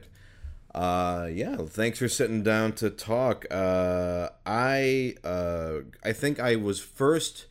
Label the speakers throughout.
Speaker 1: right. Uh, yeah. Thanks for sitting down to talk. Uh, I uh, I think I was first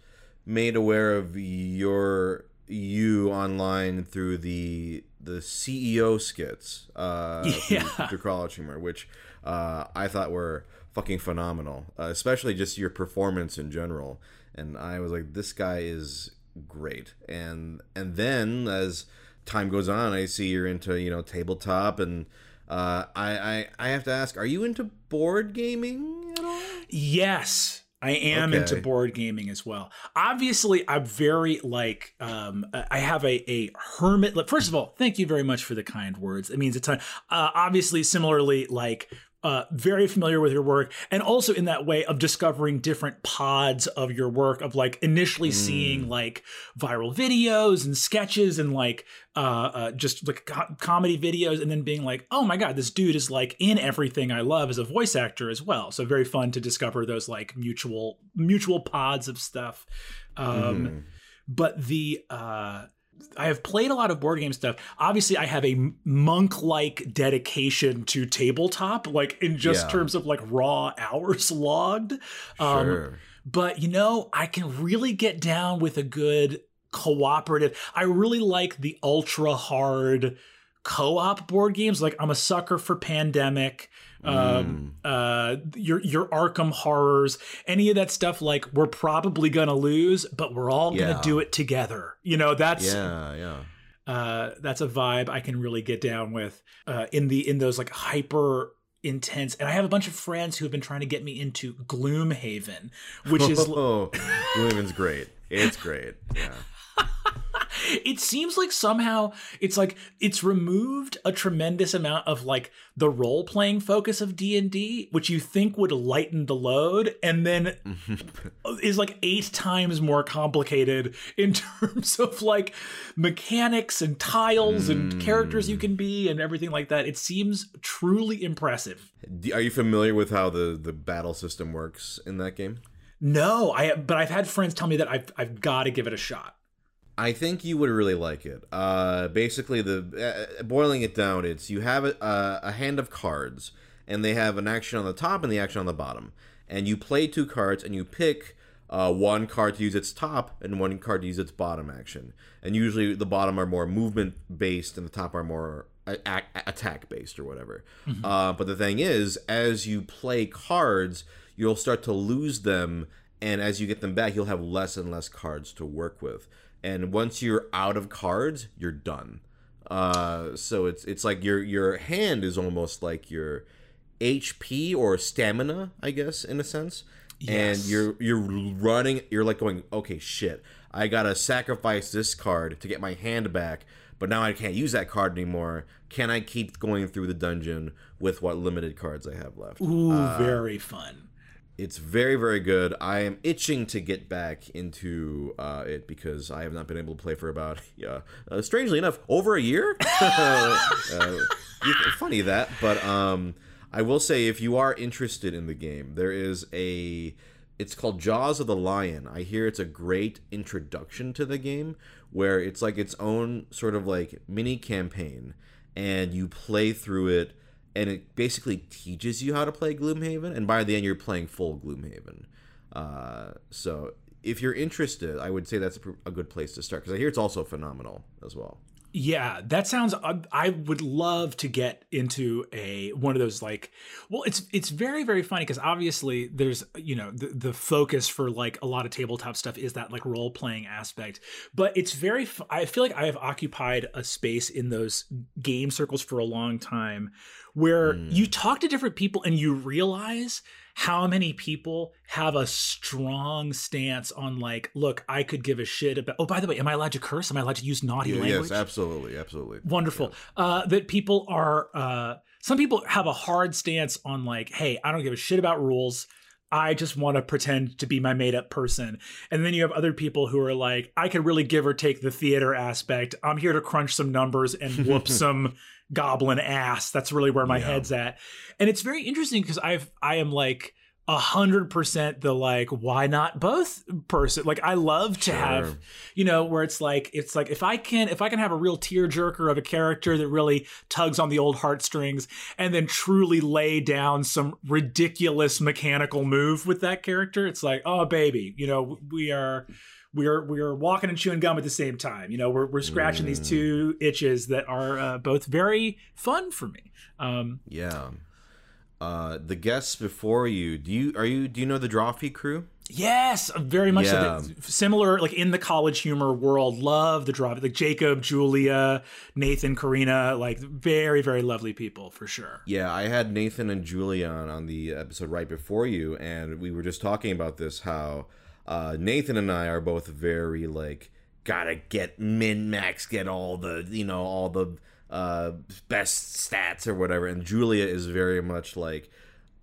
Speaker 1: made aware of your you online through the the CEO skits. Uh,
Speaker 2: Yeah.
Speaker 1: through Humor, which uh, I thought were fucking phenomenal, uh, especially just your performance in general. And I was like, this guy is great. And and then as time goes on, I see you're into you know tabletop, and uh, I, I I have to ask, are you into board gaming at all?
Speaker 2: Yes, I am
Speaker 1: Okay.
Speaker 2: into board gaming as well. Obviously, I'm very like um I have a a hermit. First of all, thank you very much for the kind words. It means a ton. Uh, obviously, similarly, like uh, very familiar with your work, and also in that way of discovering different pods of your work. Of like initially seeing like viral videos and sketches and like uh, uh just like co- comedy videos, and then being like, oh my god, this dude is like in everything I love as a voice actor as well. So very fun to discover those like mutual mutual pods of stuff. Um, But the uh, I have played a lot of board game stuff. Obviously, I have a monk like dedication to tabletop, like in just
Speaker 1: Yeah.
Speaker 2: terms of like raw hours logged. Um,
Speaker 1: Sure.
Speaker 2: but you know, I can really get down with a good cooperative. I really like the ultra hard co-op board games. Like I'm a sucker for Pandemic, um, uh, your your Arkham horrors, any of that stuff. Like we're probably gonna lose, but we're all gonna do it together. You know, that's
Speaker 1: yeah, yeah.
Speaker 2: uh, that's a vibe I can really get down with uh, in the in those like hyper intense. And I have a bunch of friends who have been trying to get me into Gloomhaven, which is
Speaker 1: oh, Gloomhaven's great. It's great. Yeah.
Speaker 2: it seems like somehow it's like it's removed a tremendous amount of like the role playing focus of D&D which you think would lighten the load and then is like 8 times more complicated in terms of like mechanics and tiles and hmm. characters you can be and everything like that. It seems truly impressive.
Speaker 1: Are you familiar with how the the battle system works in that game?
Speaker 2: no i but i've had friends tell me that i've, I've got to give it a shot
Speaker 1: I think you would really like it. Uh, basically, the uh, boiling it down, it's you have a, uh, a hand of cards, and they have an action on the top and the action on the bottom, and you play two cards, and you pick uh, one card to use its top and one card to use its bottom action. And usually, the bottom are more movement based, and the top are more a- a- attack based or whatever. Uh, but the thing is, as you play cards, you'll start to lose them, and as you get them back, you'll have less and less cards to work with. And once you're out of cards, you're done. Uh, so it's it's like your your hand is almost like your HP or stamina, I guess, in a sense.
Speaker 2: Yes.
Speaker 1: And you're you're running. You're like going, okay, shit. I gotta sacrifice this card to get my hand back, but now I can't use that card anymore. Can I keep going through the dungeon with what limited cards I have left?
Speaker 2: ooh
Speaker 1: Uh,
Speaker 2: very fun
Speaker 1: It's very, very good. I am itching to get back into uh, it because I have not been able to play for about, uh, strangely enough, over a year. uh, funny that, but um, I will say if you are interested in the game, there is a. It's called Jaws of the Lion. I hear it's a great introduction to the game where it's like its own sort of like mini campaign, and you play through it and it basically teaches you how to play Gloomhaven, and by the end you're playing full Gloomhaven. Uh, so if you're interested, I would say that's a, a good place to start because I hear it's also phenomenal as well.
Speaker 2: Yeah, that sounds. I- I would love to get into a one of those like. Well, it's it's very very funny because obviously there's you know the the focus for like a lot of tabletop stuff is that like role playing aspect, but it's very. I feel like I have occupied a space in those game circles for a long time, where you mm. talk to different people and you realize how many people have a strong stance on like, look, I could give a shit about. Oh, by the way, am I allowed to curse? Am I allowed to use naughty language?
Speaker 1: Yes, absolutely, absolutely.
Speaker 2: wonderful uh that people are uh some people have a hard stance on like hey i don't give a shit about rules i just want to pretend to be my made up person and then you have other people who are like i could really give or take the theater aspect i'm here to crunch some numbers and whoop some goblin ass that's really where my
Speaker 1: Yeah.
Speaker 2: head's at and it's very interesting because i've i am like a hundred percent the like why not both person like i love to
Speaker 1: Sure.
Speaker 2: have you know where it's like it's like if i can if i can have a real tear jerker of a character that really tugs on the old heartstrings and then truly lay down some ridiculous mechanical move with that character it's like oh baby you know we are we are we are walking and chewing gum at the same time you know we're, we're scratching these
Speaker 1: Mm.
Speaker 2: two itches that are uh, both very fun for me um
Speaker 1: Yeah. Uh, the guests before you, do you are you do you know the Drawfee crew?
Speaker 2: Yes, very much
Speaker 1: Yeah.
Speaker 2: so. Similar, like in the college humor world. Love the drama, like Jacob, Julia, Nathan, Karina, like very, very lovely people for sure.
Speaker 1: Yeah, I had Nathan and Julia on, on the episode right before you, and we were just talking about this how uh, Nathan and I are both very like gotta get min max, get all the you know all the uh, best stats or whatever, and Julia is very much like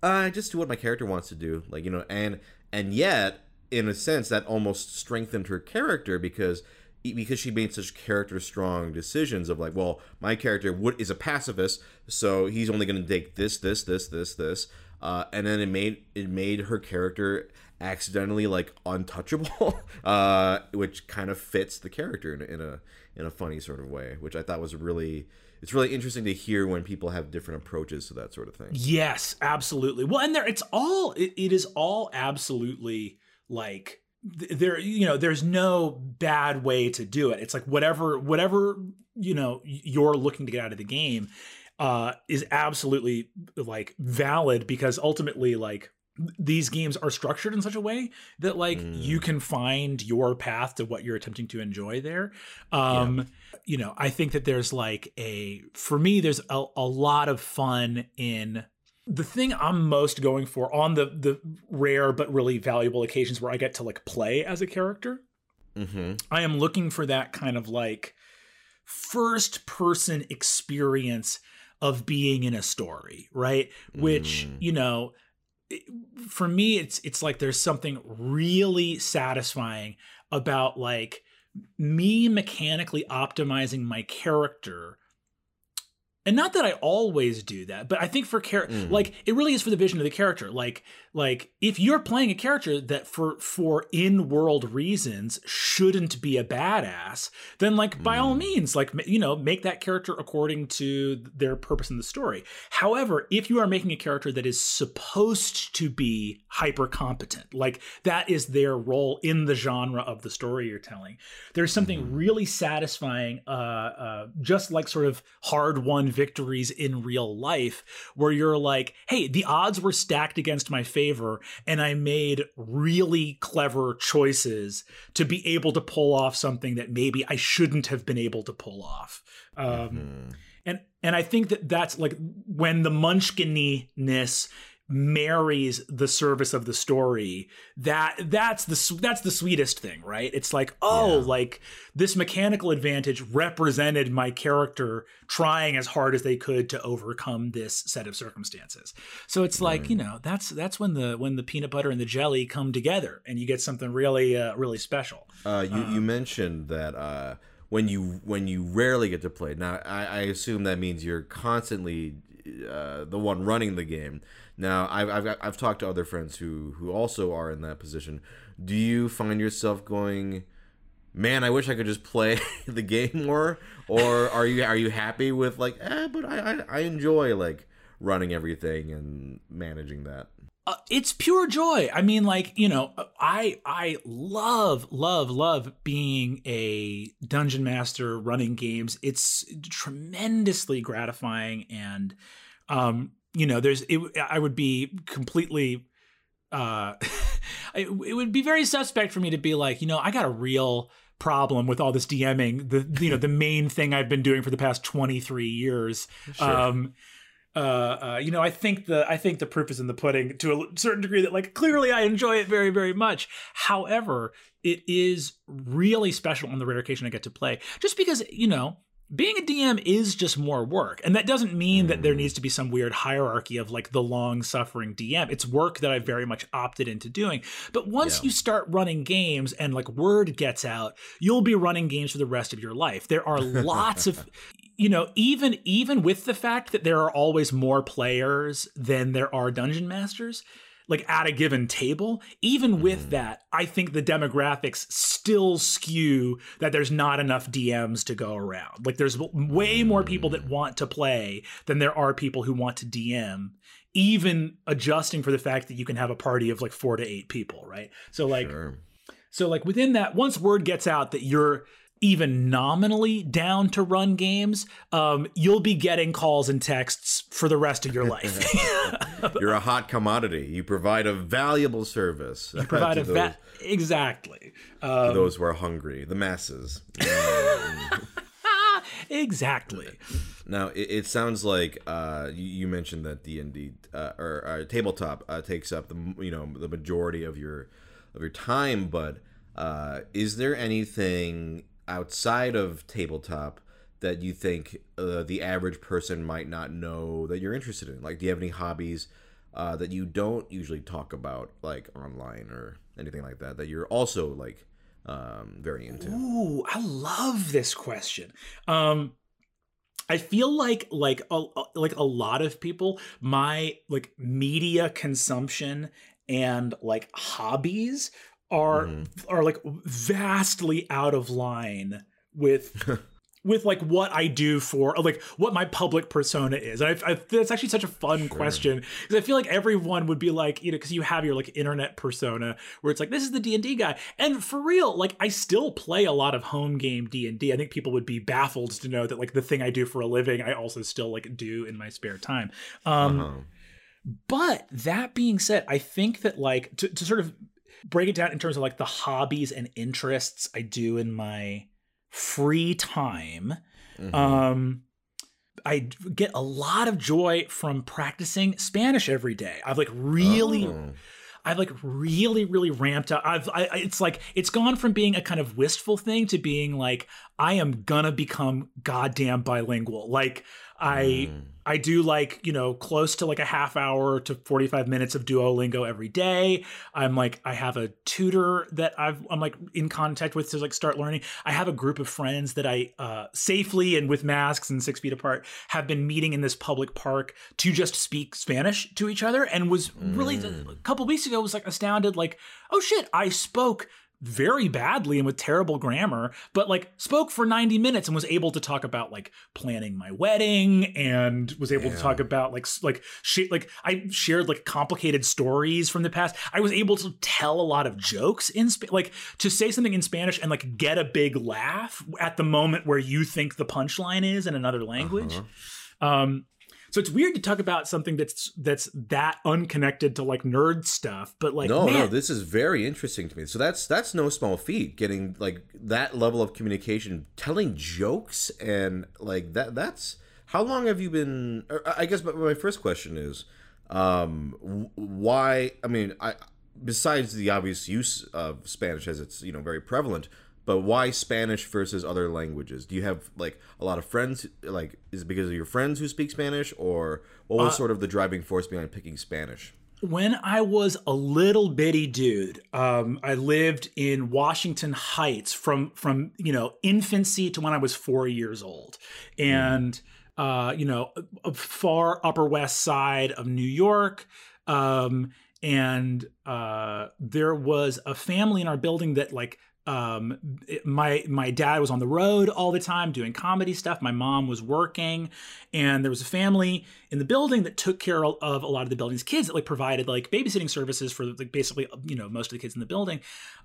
Speaker 1: I just do what my character wants to do, like you know, and and yet in a sense that almost strengthened her character because because she made such character strong decisions of like well my character would is a pacifist so he's only going to take this this this this this uh, and then it made it made her character accidentally like untouchable uh, which kind of fits the character in a, in a in a funny sort of way which i thought was really it's really interesting to hear when people have different approaches to that sort of thing
Speaker 2: Yes, absolutely. Well, and there, it's all. It, it is all absolutely like there. You know, there's no bad way to do it. It's like whatever, whatever you know you're looking to get out of the game uh, is absolutely like valid because ultimately, like these games are structured in such a way that like
Speaker 1: Mm.
Speaker 2: you can find your path to what you're attempting to enjoy there um you know i think that there's like a for me there's a, a lot of fun in the thing i'm most going for on the the rare but really valuable occasions where i get to like play as a character
Speaker 1: mm-hmm
Speaker 2: I am looking for that kind of like first person experience of being in a story, right? Which,
Speaker 1: Mm.
Speaker 2: you know, for me it's it's like there's something really satisfying about like me mechanically optimizing my character and not that I always do that, but I think for char-
Speaker 1: Mm.
Speaker 2: like it really is for the vision of the character. Like like if you're playing a character that for for in-world reasons shouldn't be a badass, then like by all
Speaker 1: Mm.
Speaker 2: means like you know, make that character according to their purpose in the story. However, if you are making a character that is supposed to be hyper competent, like that is their role in the genre of the story you're telling, there's something
Speaker 1: Mhm.
Speaker 2: really satisfying, uh, uh, just like sort of hard won victories in real life, where you're like, hey, the odds were stacked against my favor, and I made really clever choices to be able to pull off something that maybe I shouldn't have been able to pull off. Um,
Speaker 1: Mhm.
Speaker 2: and and I think that that's like when the munchkininess marries the service of the story that that's the that's the sweetest thing right it's like oh
Speaker 1: Yeah.
Speaker 2: like this mechanical advantage represented my character trying as hard as they could to overcome this set of circumstances so it's like you know that's that's when the when the peanut butter and the jelly come together and you get something really uh, really special
Speaker 1: Uh, you,
Speaker 2: Uh,
Speaker 1: you mentioned that uh, when you when you rarely get to play. Now, I, I assume that means you're constantly uh, the one running the game. Now, I've, I've I've talked to other friends who who also are in that position. Do you find yourself going, man? I wish I could just play the game more, or are you are you happy with like, eh? But I I, I enjoy like running everything and managing that.
Speaker 2: uh, it's pure joy. I mean, like you know, I I love love love being a dungeon master running games. It's tremendously gratifying, and um, you know, there's it, I would be completely. Uh, it, it would be very suspect for me to be like, you know, I got a real problem with all this DMing. The you know the main thing I've been doing for the past twenty three years. Um, uh, uh, you know, I think the I think the proof is in the pudding to a certain degree that like clearly I enjoy it very very much. However, it is really special on the rare occasion I get to play, just because you know. Being a DM is just more work. And that doesn't mean that there
Speaker 1: Mm.
Speaker 2: needs to be some weird hierarchy of like the long suffering DM. It's work that I very much opted into doing. But once
Speaker 1: Yeah.
Speaker 2: you start running games and like word gets out, you'll be running games for the rest of your life. There are lots of you know even even with the fact that there are always more players than there are dungeon masters like at a given table even with
Speaker 1: Mm-hmm.
Speaker 2: that i think the demographics still skew that there's not enough dms to go around like there's way more people
Speaker 1: Mm.
Speaker 2: that want to play than there are people who want to dm even adjusting for the fact that you can have a party of like four to eight people right so like
Speaker 1: Sure.
Speaker 2: so like within that once word gets out that you're even nominally down to run games um, you'll be getting calls and texts for the rest of your life
Speaker 1: You're a hot commodity. You provide a valuable service. You
Speaker 2: provide a
Speaker 1: those,
Speaker 2: va- exactly
Speaker 1: to those who are hungry, the masses.
Speaker 2: exactly
Speaker 1: Now it, it sounds like uh, you, you mentioned that D and D uh, or uh, tabletop uh, takes up the you know the majority of your of your time, but uh, is there anything outside of tabletop that you think uh, the average person might not know that you're interested in? Like, do you have any hobbies uh, that you don't usually talk about, like online or anything like that, that you're also like um, very into?
Speaker 2: Ooh, I love this question. Um, I feel like like a, like a lot of people, my like media consumption and like hobbies are
Speaker 1: Mhm.
Speaker 2: are like vastly out of line with with like what I do for like what my public persona is. And I, I, that's actually such a fun
Speaker 1: Sure.
Speaker 2: question because I feel like everyone would be like, you know, because you have your like internet persona where it's like this is the D and D guy, and for real, like I still play a lot of home game D and I think people would be baffled to know that like the thing I do for a living, I also still like do in my spare time. Um,
Speaker 1: Uh-huh.
Speaker 2: but that being said, I think that like to, to sort of break it down in terms of like the hobbies and interests I do in my free time.
Speaker 1: Mhm.
Speaker 2: Um I get a lot of joy from practicing Spanish every day. I've like really
Speaker 1: Oh.
Speaker 2: I've like really, really ramped up. I've, I- it's like it's gone from being a kind of wistful thing to being like I am gonna become goddamn bilingual. Like I,
Speaker 1: Mm.
Speaker 2: I do like you know close to like a half hour to forty five minutes of Duolingo every day. I'm like I have a tutor that I've I'm like in contact with to like start learning. I have a group of friends that I uh, safely and with masks and six feet apart have been meeting in this public park to just speak Spanish to each other, and was really
Speaker 1: Mm.
Speaker 2: a couple weeks ago was like astounded like oh shit I spoke very badly and with terrible grammar but like spoke for 90 minutes and was able to talk about like planning my wedding and was able to talk about like like shit like I shared like complicated stories from the past. I was able to tell a lot of jokes in Sp- like to say something in Spanish and like get a big laugh at the moment where you think the punchline is in another language.
Speaker 1: Uh-huh.
Speaker 2: um, so it's weird to talk about something that's that's that unconnected to like nerd stuff, but like
Speaker 1: no,
Speaker 2: man,
Speaker 1: no, this is very interesting to me. So that's that's no small feat. Getting like that level of communication, telling jokes, and like that. That's how long have you been? I guess my, my first question is, um, why? I mean, I besides the obvious use of Spanish as it's you know very prevalent, but why Spanish versus other languages? Do you have like a lot of friends? Like, is it because of your friends who speak Spanish, or what was
Speaker 2: Uh,
Speaker 1: sort of the driving force behind picking Spanish?
Speaker 2: when I was a little bitty dude, um, I lived in Washington Heights from from you know infancy to when I was four years old, and uh, you know far Upper West Side of New York. Um, and uh, there was a family in our building that like um it- my my dad was on the road all the time doing comedy stuff my mom was working and there was a family in the building that took care of a lot of the building's kids that like provided like babysitting services for like basically you know most of the kids in the building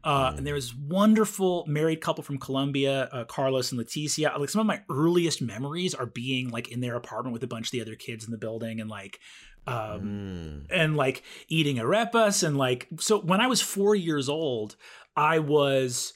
Speaker 2: uh, and there was wonderful married couple from Colombia, uh, Carlos and Leticia. Like some of my earliest memories are being like in their apartment with a bunch of the other kids in the building and like um,
Speaker 1: Mm.
Speaker 2: and like eating arepas and like so when I was four years old, I was.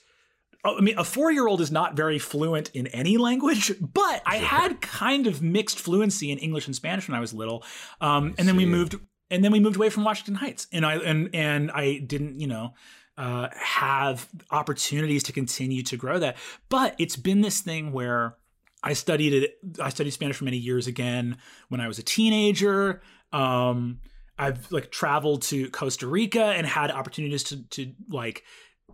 Speaker 2: oh, I mean, a four-year-old is not very fluent in any language, but I had kind of mixed fluency in English and Spanish when I was little. Um, and then we moved, and then we moved away from Washington Heights, and I and and I didn't, you know, uh, have opportunities to continue to grow that. But it's been this thing where I studied it. I studied Spanish for many years again when I was a teenager. Um, I've like traveled to Costa Rica and had opportunities to to like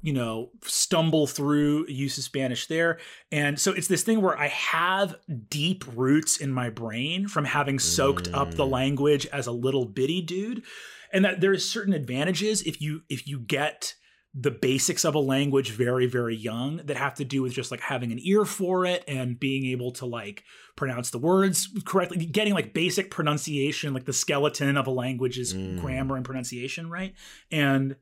Speaker 2: you know, stumble through use of Spanish there. And so it's this thing where I have deep roots in my brain from having soaked mm. up the mm. language as a little bitty dude. And that there's certain advantages if you if you get the basics of a language very very young that have to do with just like having an ear for it and being able to like pronounce the words correctly getting like basic pronunciation like the skeleton of a language's mm. grammar and pronunciation right and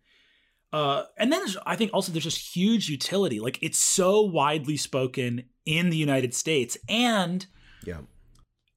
Speaker 2: uh, and then I think also there's just huge utility. Like it's so widely spoken in the United States, and
Speaker 1: yeah,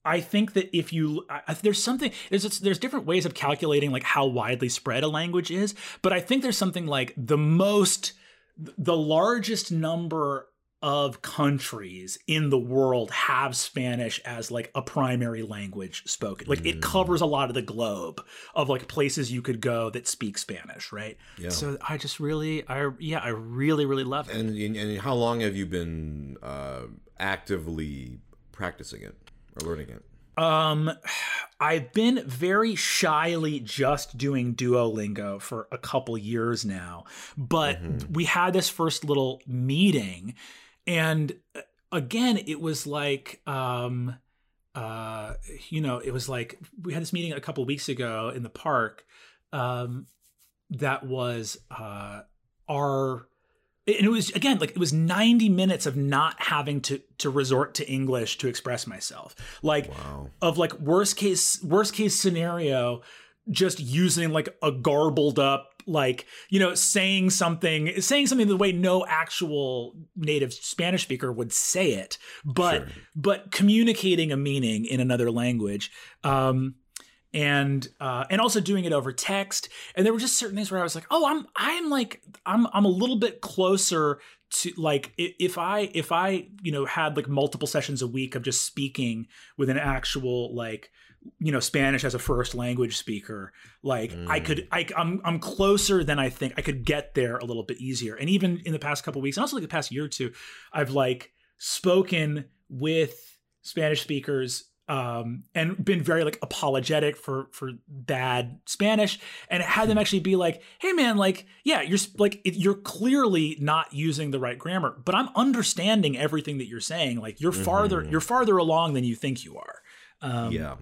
Speaker 2: I think that if you I, there's something there's there's different ways of calculating like how widely spread a language is, but I think there's something like the most the largest number of countries in the world have Spanish as like a primary language spoken. Like mm. it covers a lot of the globe of like places you could go that speak Spanish, right? Yeah. So I just really, I yeah, I really really love it.
Speaker 1: And and how long have you been uh, actively practicing it or learning it?
Speaker 2: Um, I've been very shyly just doing Duolingo for a couple years now, but mm-hmm. we had this first little meeting and uh, again it was like um uh you know it was like we had this meeting a couple weeks ago in the park um that was uh our and it was again like it was 90 minutes of not having to to resort to english to express myself like wow. of like worst case worst case scenario just using like a garbled up like you know saying something saying something the way no actual native spanish speaker would say it but sure. but communicating a meaning in another language um and uh, and also doing it over text. And there were just certain things where I was like, oh, I'm I'm like I'm I'm a little bit closer to like if I if I you know had like multiple sessions a week of just speaking with an actual like you know Spanish as a first language speaker, like mm. I could I I'm I'm closer than I think I could get there a little bit easier. And even in the past couple weeks, and also like the past year or two, I've like spoken with Spanish speakers um, and been very like apologetic for for bad Spanish, and had them hmm. actually be like, "Hey, man, like, yeah, you're like you're clearly not using the right grammar, but I'm understanding everything that you're saying. Like, you're farther mm-hmm. you're farther along than you think you are."
Speaker 1: Um, yeah,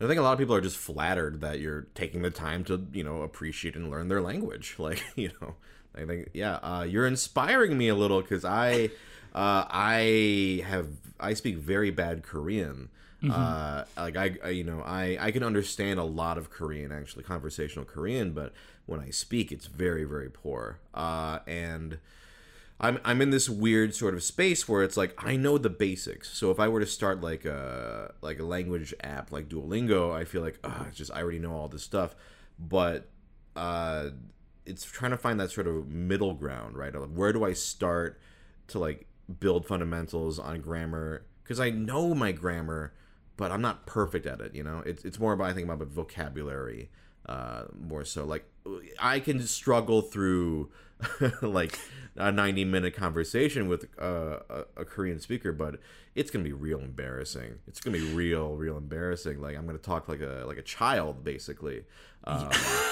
Speaker 1: I think a lot of people are just flattered that you're taking the time to, you know, appreciate and learn their language. Like, you know, I think, yeah, uh, you're inspiring me a little because I, uh, I have, I speak very bad Korean. Mm-hmm. Uh, like I, I, you know, I, I can understand a lot of Korean, actually, conversational Korean, but when I speak, it's very, very poor. Uh, and, I'm I'm in this weird sort of space where it's like I know the basics. So if I were to start like a like a language app like Duolingo, I feel like oh, it's just I already know all this stuff. But uh, it's trying to find that sort of middle ground, right? Where do I start to like build fundamentals on grammar? Because I know my grammar, but I'm not perfect at it. You know, it's it's more about I think about vocabulary uh, more so. Like I can struggle through like a 90 minute conversation with uh, a, a, Korean speaker, but it's gonna be real embarrassing. It's gonna be real, real embarrassing. Like I'm gonna talk like a like a child, basically. Um,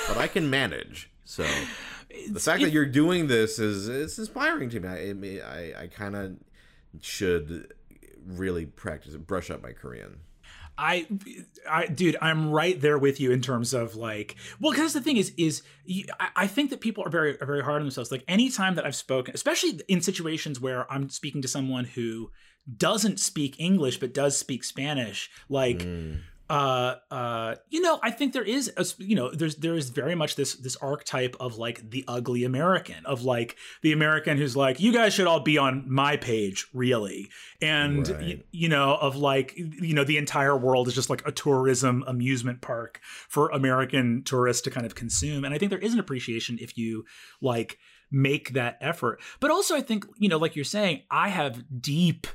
Speaker 1: but I can manage. So it's, the fact it, that you're doing this is it's inspiring to me. I I, I kind of should really practice brush up my Korean.
Speaker 2: I, I, dude, I'm right there with you in terms of like, well, because the thing is, is you, I, I, think that people are very, are very hard on themselves. Like anytime that I've spoken, especially in situations where I'm speaking to someone who doesn't speak English but does speak Spanish, like. Mm uh uh you know i think there is a, you know there's there is very much this this archetype of like the ugly american of like the american who's like you guys should all be on my page really. And right. y- you know of like you know the entire world is just like a tourism amusement park for american tourists to kind of consume. And i think there is an appreciation if you like make that effort. But also i think you know like you're saying i have deep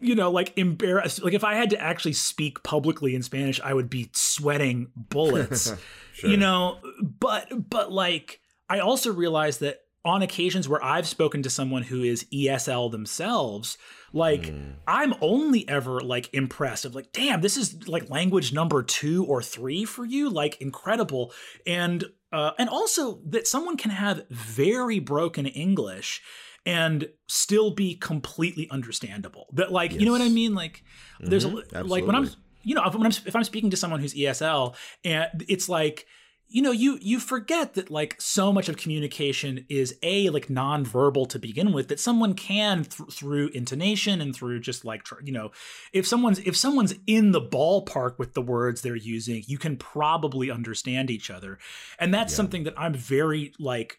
Speaker 2: you know, like embarrassed. Like if I had to actually speak publicly in Spanish, I would be sweating bullets. sure. You know, but but like I also realized that on occasions where I've spoken to someone who is ESL themselves, like mm. I'm only ever like impressed of like, damn, this is like language number two or three for you, like incredible. And uh, and also that someone can have very broken English and still be completely understandable. That like, yes. you know what I mean? Like, mm-hmm. there's a, like when I'm, you know, when I'm if I'm speaking to someone who's ESL, and it's like you know you you forget that like so much of communication is a like nonverbal to begin with that someone can th- through intonation and through just like you know if someone's if someone's in the ballpark with the words they're using you can probably understand each other and that's yeah. something that i'm very like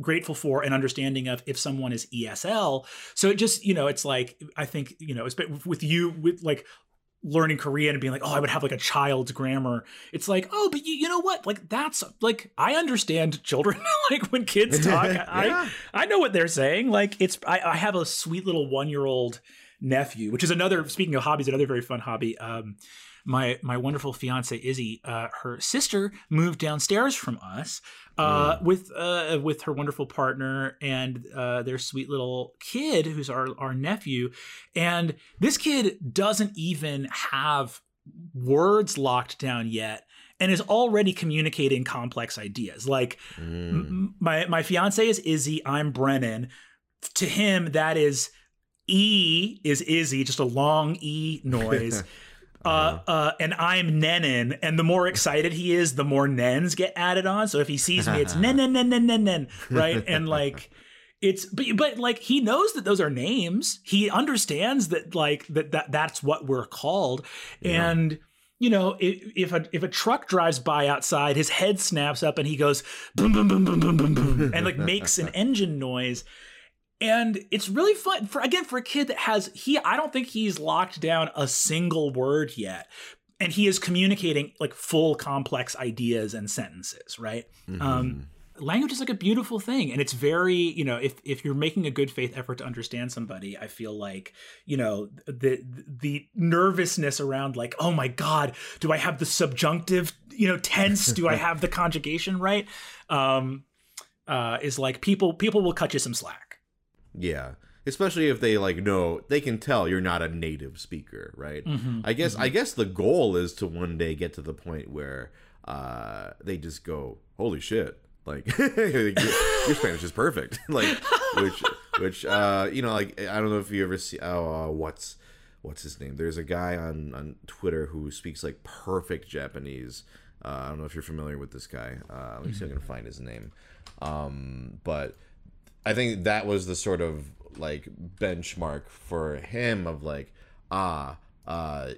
Speaker 2: grateful for and understanding of if someone is ESL. So it just, you know, it's like I think, you know, it's with you with like learning Korean and being like, oh, I would have like a child's grammar. It's like, oh, but you, you know what? Like that's like I understand children. like when kids talk, yeah. I I know what they're saying. Like it's I, I have a sweet little one year old nephew, which is another speaking of hobbies, another very fun hobby. Um, my my wonderful fiance Izzy, uh, her sister moved downstairs from us uh, mm. with uh, with her wonderful partner and uh, their sweet little kid, who's our our nephew, and this kid doesn't even have words locked down yet and is already communicating complex ideas. Like mm. m- my my fiance is Izzy, I'm Brennan. To him, that is E is Izzy, just a long E noise. Uh, uh, and I'm Nenin, and the more excited he is, the more Nens get added on. So if he sees me, it's Nen, Nen, Nen, Nen, Nen, Nen, right? And like, it's but but like he knows that those are names. He understands that like that that that's what we're called, yeah. and you know, if, if, a if a truck drives by outside, his head snaps up and he goes boom boom boom boom boom boom boom and like makes an engine noise and it's really fun for again for a kid that has he i don't think he's locked down a single word yet. And he is communicating like full complex ideas and sentences right? Mm-hmm. um language is like a beautiful thing. And it's very you know if if you're making a good faith effort to understand somebody i feel like you know the the nervousness around like oh my god do i have the subjunctive you know tense? Do i have the conjugation right? Um uh is like people people will cut you some slack
Speaker 1: yeah. Especially if they like know they can tell you're not a native speaker, right? Mm-hmm, I guess mm-hmm. I guess the goal is to one day get to the point where uh, they just go, "Holy shit!" Like your, your Spanish is perfect. like which which uh, you know like I don't know if you ever see oh uh, what's what's his name? There's a guy on on Twitter who speaks like perfect Japanese. Uh, I don't know if you're familiar with this guy. Uh, let me see if I can find his name. Um, but I think that was the sort of like benchmark for him of like ah uh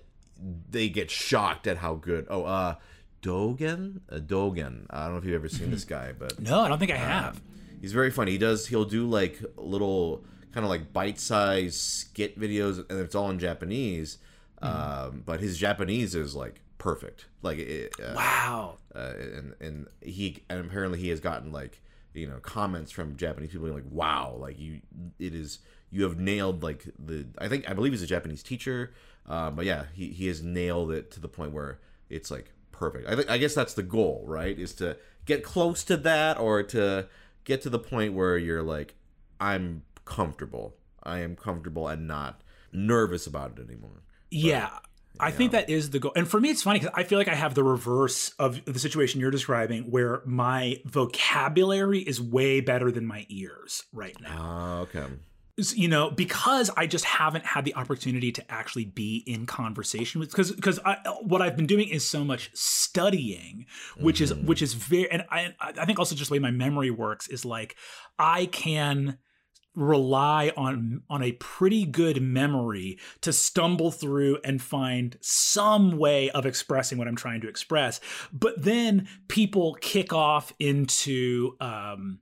Speaker 1: they get shocked at how good oh uh Dogen? Uh, Dogen. I don't know if you've ever seen this guy but
Speaker 2: no I don't think I uh, have.
Speaker 1: he's very funny. He does he'll do like little kind of like bite-sized skit videos and it's all in Japanese mm. um, but his Japanese is like perfect. Like it,
Speaker 2: uh, wow.
Speaker 1: uh, and and he and apparently he has gotten like you know comments from Japanese people like, "Wow, like you, it is you have nailed like the." I think I believe he's a Japanese teacher, uh, but yeah, he he has nailed it to the point where it's like perfect. I think I guess that's the goal, right? Is to get close to that or to get to the point where you're like, I'm comfortable. I am comfortable and not nervous about it anymore.
Speaker 2: But, yeah. I think that is the goal. And for me, it's funny because I feel like I have the reverse of the situation you're describing, where my vocabulary is way better than my ears right now.
Speaker 1: Uh, okay.
Speaker 2: You know, because I just haven't had the opportunity to actually be in conversation with, because because what I've been doing is so much studying, which mm-hmm. is which is very, and I I think also just the way my memory works is like I can rely on on a pretty good memory to stumble through and find some way of expressing what I'm trying to express. But then people kick off into um,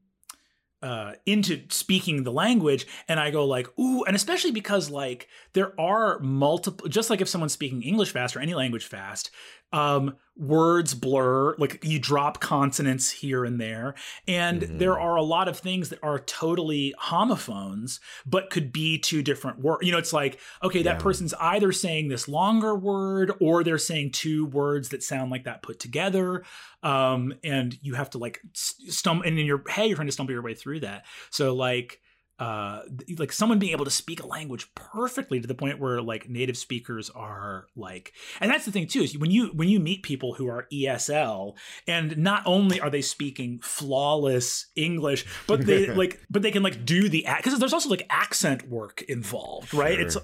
Speaker 2: uh, into speaking the language and i go like ooh and especially because like there are multiple just like if someone's speaking english fast or any language fast um, words blur like you drop consonants here and there and
Speaker 1: Mhm.
Speaker 2: there are a lot of things that are totally homophones but could be two different words you know it's like okay that
Speaker 1: Yeah.
Speaker 2: person's either saying this longer word or they're saying two words that sound like that put together um and you have to like stumble and in your head you're trying to stumble your way through that so like uh like someone being able to speak a language perfectly to the point where like native speakers are like and that's the thing too is when you when you meet people who are ESL and not only are they speaking flawless English but they like but they can like do the act because there's also like accent work involved right
Speaker 1: Sure.
Speaker 2: it's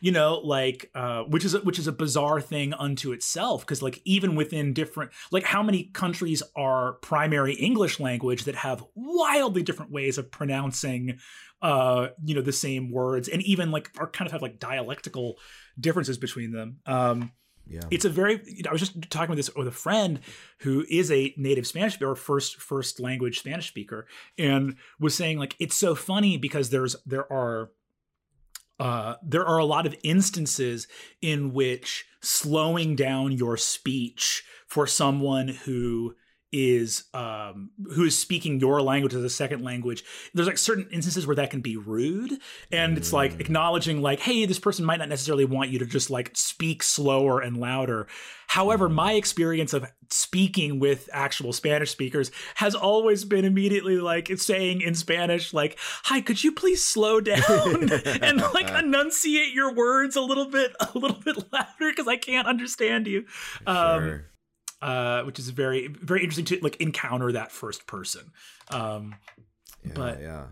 Speaker 2: you know like uh which is a, which is a bizarre thing unto itself because like even within different like how many countries are primary english language that have wildly different ways of pronouncing uh you know the same words and even like are kind of have like dialectical differences between them um
Speaker 1: Yeah.
Speaker 2: it's a very you know, i was just talking with this with a friend who is a native spanish or first first language spanish speaker and was saying like it's so funny because there's there are uh, there are a lot of instances in which slowing down your speech for someone who is um who is speaking your language as a second language there's like certain instances where that can be rude and it's like
Speaker 1: Mm.
Speaker 2: acknowledging like hey this person might not necessarily want you to just like speak slower and louder however my experience of speaking with actual spanish speakers has always been immediately like saying in spanish like hi could you please slow down and like enunciate your words a little bit a little bit louder because i can't understand you um
Speaker 1: Sure.
Speaker 2: Uh which is very very interesting to like encounter that first person um
Speaker 1: Yeah,
Speaker 2: but-
Speaker 1: yeah.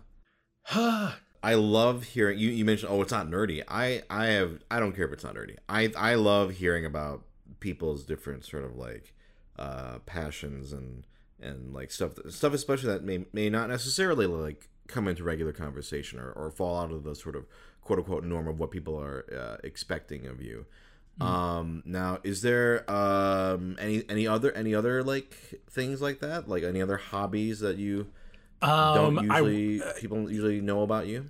Speaker 1: I love hearing you. You mentioned, oh, it's not nerdy. I, I have, I don't care if it's not nerdy. I, I love hearing about people's different sort of like, uh, passions and and like stuff, stuff especially that may may not necessarily like come into regular conversation or, or fall out of the sort of quote unquote norm of what people are uh, expecting of you. Um, now, is there um any any other any other like things like that, like any other hobbies that you
Speaker 2: um
Speaker 1: don't
Speaker 2: I,
Speaker 1: usually people usually know about you?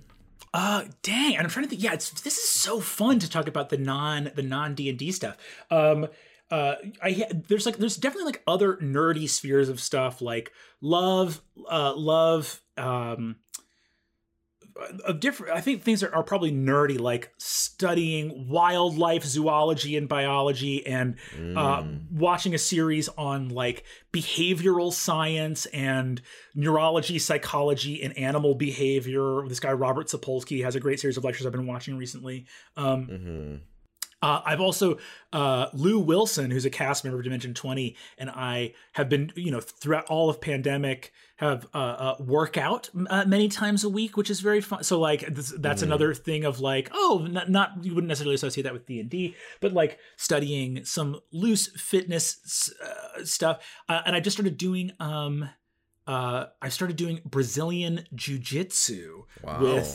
Speaker 2: Uh, dang, and I'm trying to think. Yeah, it's this is so fun to talk about the non the non D and D stuff. Um, uh, I there's like there's definitely like other nerdy spheres of stuff like love, uh, love, um, of different. I think things are, are probably nerdy, like studying wildlife zoology and biology, and uh,
Speaker 1: Mm.
Speaker 2: watching a series on like behavioral science and neurology, psychology, and animal behavior. This guy Robert Sapolsky has a great series of lectures I've been watching recently. Um,
Speaker 1: Mhm.
Speaker 2: Uh, I've also uh, Lou Wilson, who's a cast member of Dimension Twenty, and I have been, you know, throughout all of pandemic, have uh, uh, work out uh, many times a week, which is very fun. So like this, that's
Speaker 1: Mhm.
Speaker 2: another thing of like, oh, not, not you wouldn't necessarily associate that with D and D, but like studying some loose fitness uh, stuff. Uh, and I just started doing. um uh, I started doing Brazilian Jiu Jitsu
Speaker 1: Wow.
Speaker 2: with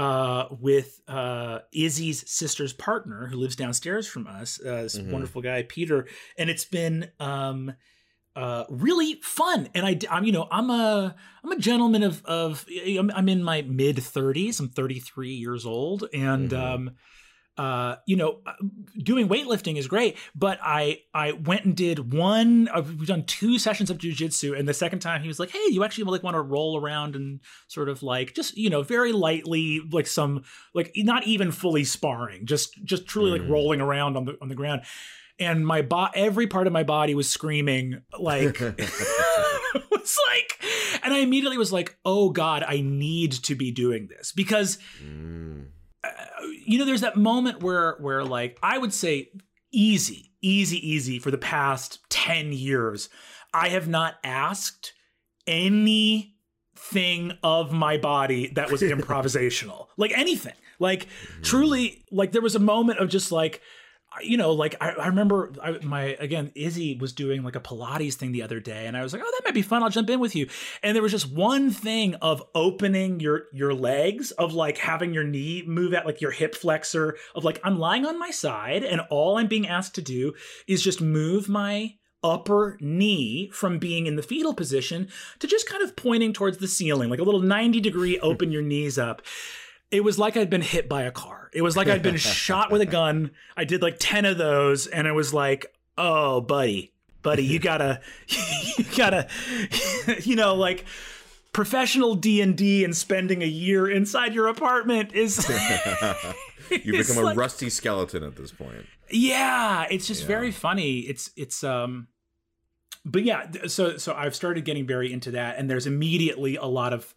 Speaker 2: uh, with uh, Izzy's sister's partner who lives downstairs from us, uh, this
Speaker 1: Mhm.
Speaker 2: wonderful guy Peter, and it's been um, uh, really fun. And I, I'm, you know, I'm a I'm a gentleman of of I'm, I'm in my mid 30s. I'm 33 years old, and
Speaker 1: Mhm.
Speaker 2: um, uh, you know, doing weightlifting is great, but I I went and did one. uh, We've done two sessions of jujitsu, and the second time he was like, "Hey, you actually like want to roll around and sort of like just you know very lightly, like some like not even fully sparring, just just truly like
Speaker 1: Mm.
Speaker 2: rolling around on the on the ground." And my bo- every part of my body was screaming like was like and I immediately was like, "Oh god, I need to be doing this." Because
Speaker 1: Mm.
Speaker 2: You know there's that moment where where like i would say easy easy easy for the past 10 years i have not asked anything of my body that was improvisational. Like anything. Like truly like there was a moment of just like you know like i, I remember I, my again izzy was doing like a pilates thing the other day and i was like oh that might be fun. I'll jump in with you. And there was just one thing of opening your your legs of like having your knee move at like your hip flexor of like i'm lying on my side and all i'm being asked to do is just move my upper knee from being in the fetal position to just kind of pointing towards the ceiling like a little 90 degree open your knees up it was like I'd been hit by a car. It was like I'd been shot with a gun. I did like 10 of those and I was like oh, buddy, buddy, you gotta, you gotta, you know, like professional D and D and spending a year inside your apartment is.
Speaker 1: you become a like, rusty skeleton at this point.
Speaker 2: Yeah, it's just yeah. very funny. It's it's um but yeah, so so I've started getting very into that and there's immediately a lot of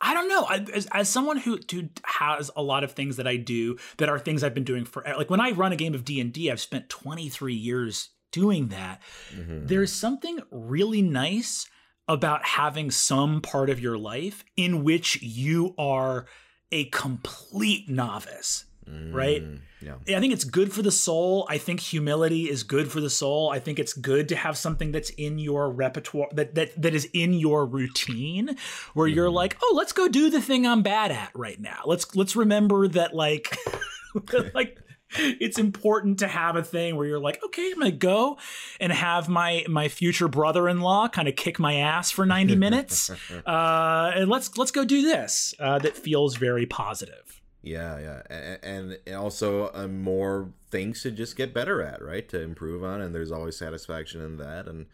Speaker 2: I don't know. As, as someone who, who has a lot of things that I do that are things I've been doing for like when I run a game of D and D, I've spent 23 years doing that. Mm-hmm. There's something really nice about having some part of your life in which you are a complete novice mm, right? Yeah. I think it's good for the soul. I think humility is good for the soul. I think it's good to have something that's in your repertoire that that that is in your routine where mm. you're mm-hmm. like, "Oh, let's go do the thing I'm bad at right now." Let's let's remember that like like it's important to have a thing where you're like, okay, I'm gonna go and have my my future brother-in-law kind of kick my ass for 90 minutes, uh, and let's let's go do this. Uh, that feels very positive.
Speaker 1: Yeah, yeah, and, and also uh, more things to just get better at, right? To improve on, and there's always satisfaction in that, and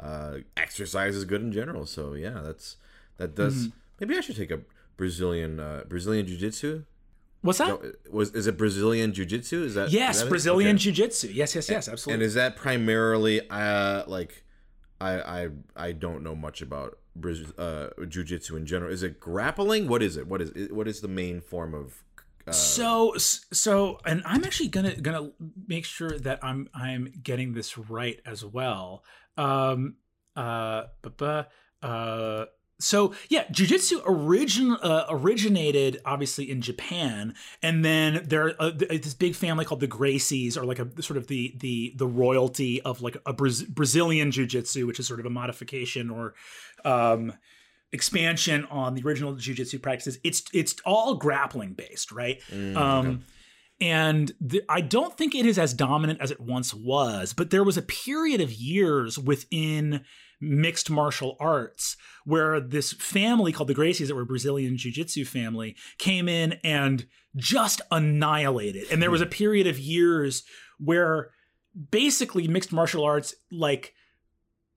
Speaker 1: uh, exercise is good in general. So yeah, that's that does. Mm-hmm. Maybe I should take a Brazilian uh, Brazilian jiu jitsu.
Speaker 2: What's that?
Speaker 1: was is it Brazilian jiu jitsu? Is that
Speaker 2: yes,
Speaker 1: is that
Speaker 2: Brazilian okay. jiu jitsu? Yes, yes, yes, absolutely.
Speaker 1: And is that primarily uh like I I I don't know much about uh, jiu-jitsu in general is it grappling what is it what is what is the main form of
Speaker 2: uh, so so and i'm actually gonna gonna make sure that i'm i'm getting this right as well. Um uh uh so yeah, jujitsu origin uh, originated obviously in Japan, and then there uh, this big family called the Gracies, or like a sort of the the the royalty of like a Bra- Brazilian jujitsu, which is sort of a modification or um, expansion on the original jujitsu practices. It's it's all grappling based, right? Mm, um, okay. And the, I don't think it is as dominant as it once was, but there was a period of years within mixed martial arts where this family called the Gracies, that were Brazilian Jiu Jitsu family, came in and just annihilated. And there was a period of years where basically mixed martial arts, like,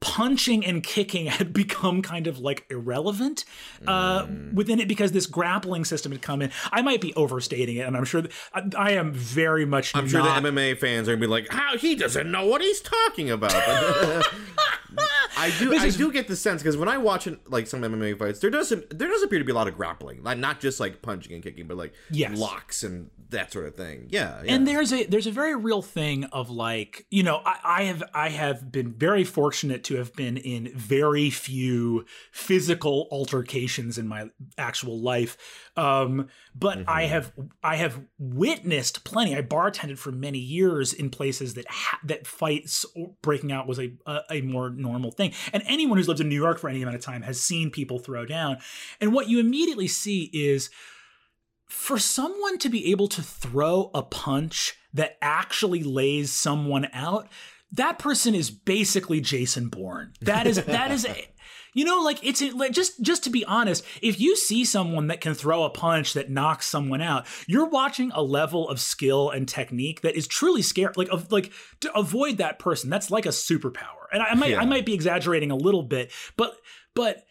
Speaker 2: punching and kicking had become kind of like irrelevant uh, mm. within it because this grappling system had come in. I might be overstating it, and I'm sure that I, I am very much.
Speaker 1: I'm
Speaker 2: not...
Speaker 1: sure the MMA fans are gonna be like, "How he doesn't know what he's talking about." I do. I do get the sense because when I watch like some MMA fights, there doesn't there does appear to be a lot of grappling, like not just like punching and kicking, but like yes. locks and that sort of thing. Yeah,
Speaker 2: yeah, And there's a there's a very real thing of like you know I, I have I have been very fortunate to have been in very few physical altercations in my actual life, um, but mm-hmm. I have I have witnessed plenty. I bartended for many years in places that ha- that fights breaking out was a, a a more normal thing. And anyone who's lived in New York for any amount of time has seen people throw down. And what you immediately see is for someone to be able to throw a punch that actually lays someone out, that person is basically Jason Bourne. That is that is a, you know like it's like just just to be honest, if you see someone that can throw a punch that knocks someone out, you're watching a level of skill and technique that is truly scary. Like of like to avoid that person, that's like a superpower. And I, I might yeah. I might be exaggerating a little bit, but but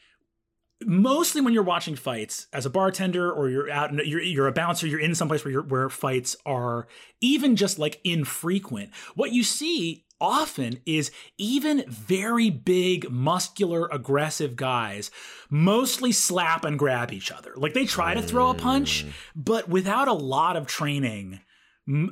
Speaker 2: mostly when you're watching fights as a bartender or you're out you're, you're a bouncer you're in someplace where where fights are even just like infrequent what you see often is even very big muscular aggressive guys mostly slap and grab each other like they try to throw a punch mm. but without a lot of training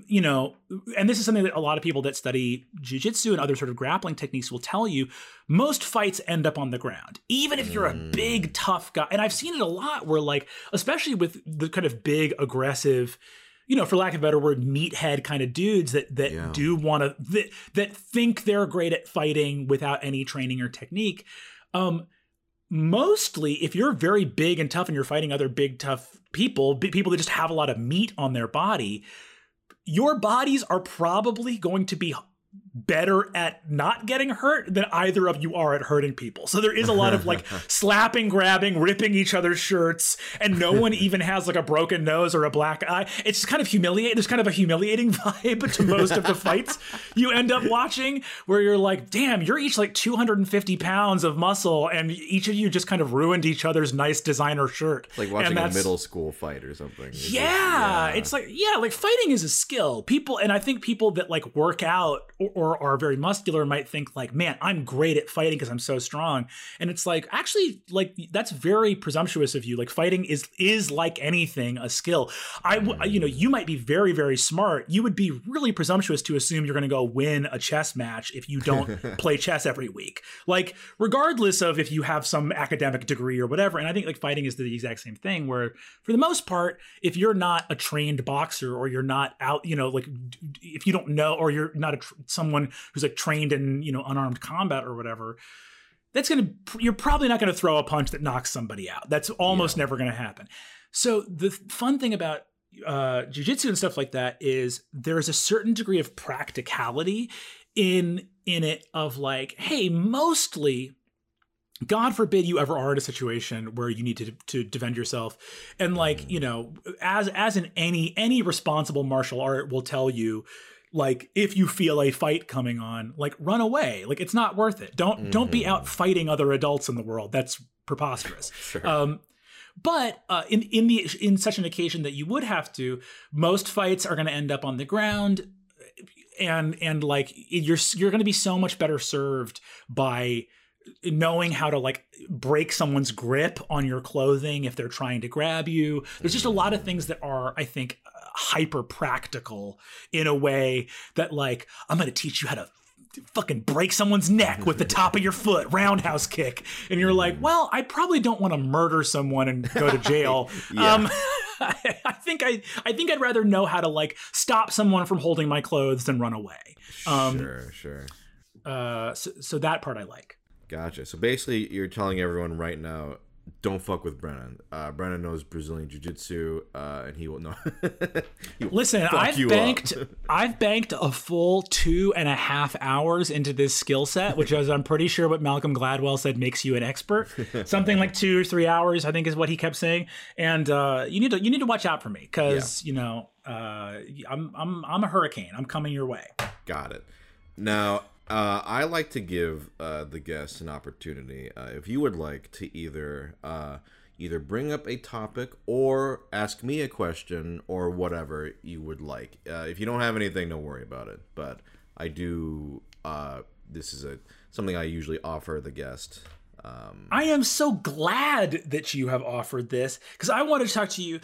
Speaker 2: you know, and this is something that a lot of people that study jujitsu and other sort of grappling techniques will tell you. Most fights end up on the ground, even if you're a big, mm. tough guy. And I've seen it a lot where, like, especially with the kind of big, aggressive, you know, for lack of a better word, meathead kind of dudes that that yeah. do want to that that think they're great at fighting without any training or technique. Um, mostly, if you're very big and tough and you're fighting other big, tough people, people that just have a lot of meat on their body your bodies are probably going to be better at not getting hurt than either of you are at hurting people. So there is a lot of like slapping, grabbing, ripping each other's shirts, and no one even has like a broken nose or a black eye. It's kind of humiliating. There's kind of a humiliating vibe to most of the fights you end up watching where you're like, damn, you're each like 250 pounds of muscle, and each of you just kind of ruined each other's nice designer shirt.
Speaker 1: Like watching a middle school fight or something.
Speaker 2: It's yeah, yeah, it's like yeah, like fighting is a skill. People, and I think people that like work out or, or are very muscular might think like, man, I'm great at fighting because I'm so strong. And it's like actually, like that's very presumptuous of you. Like fighting is is like anything a skill. I, you know, you might be very very smart. You would be really presumptuous to assume you're going to go win a chess match if you don't play chess every week. Like regardless of if you have some academic degree or whatever. And I think like fighting is the exact same thing. Where for the most part, if you're not a trained boxer or you're not out, you know, like if you don't know or you're not a, someone who's like trained in you know unarmed combat or whatever, that's gonna you're probably not gonna throw a punch that knocks somebody out. That's almost yeah. never gonna happen. So the fun thing about uh, jujitsu and stuff like that is there's a certain degree of practicality in in it of like, hey, mostly God forbid you ever are in a situation where you need to to defend yourself, and like you know, as as in any any responsible martial art will tell you, like if you feel a fight coming on, like run away. Like it's not worth it. Don't mm-hmm. don't be out mm-hmm. fighting other adults in the world. That's preposterous. sure. Um, but uh, in in the in such an occasion that you would have to, most fights are going to end up on the ground, and and like you're you're going to be so much better served by knowing how to like break someone's grip on your clothing if they're trying to grab you. There's just a lot of things that are, I think, hyper practical in a way that like I'm going to teach you how to fucking break someone's neck with the top of your foot, roundhouse kick. And you're like, well, I probably don't want to murder someone and go to jail. yeah. um, I, think I, I think I'd rather know how to like stop someone from holding my clothes than run away.
Speaker 1: Um, sure, sure.
Speaker 2: Uh, so, so that part I like.
Speaker 1: Gotcha. So basically, you're telling everyone right now, don't fuck with Brennan. Uh, Brennan knows Brazilian Jiu Jitsu, uh, and he will know.
Speaker 2: Listen, I've banked, I've banked a full two and a half hours into this skill set, which is, I'm pretty sure, what Malcolm Gladwell said makes you an expert. Something like two or three hours, I think, is what he kept saying. And uh, you need to, you need to watch out for me because yeah. you know, uh, I'm, I'm, I'm a hurricane. I'm coming your way.
Speaker 1: Got it. Now, uh, I like to give uh, the guests an opportunity. Uh, if you would like to either uh, either bring up a topic or ask me a question or whatever you would like. Uh, if you don't have anything, don't worry about it. But I do. Uh, this is a something I usually offer the guest. Um,
Speaker 2: I am so glad that you have offered this because I want to talk to you.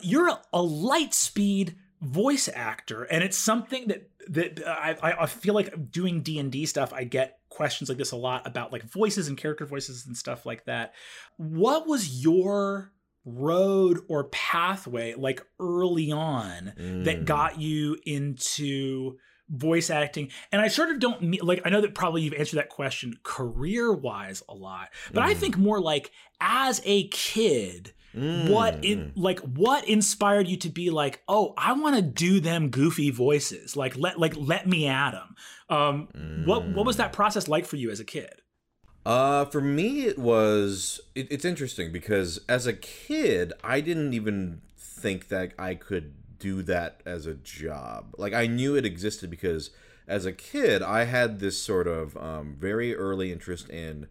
Speaker 2: you're a light speed voice actor, and it's something that that I, I feel like doing D and D stuff, I get questions like this a lot about like voices and character voices and stuff like that. What was your road or pathway like early on mm. that got you into voice acting and i sort of don't mean like i know that probably you've answered that question career wise a lot but mm. i think more like as a kid Mm. What in like what inspired you to be like, oh, I want to do them goofy voices, like let like let me at them. Um, mm. What what was that process like for you as a kid?
Speaker 1: Uh, for me, it was it, it's interesting because as a kid, I didn't even think that I could do that as a job. Like I knew it existed because as a kid, I had this sort of um, very early interest in.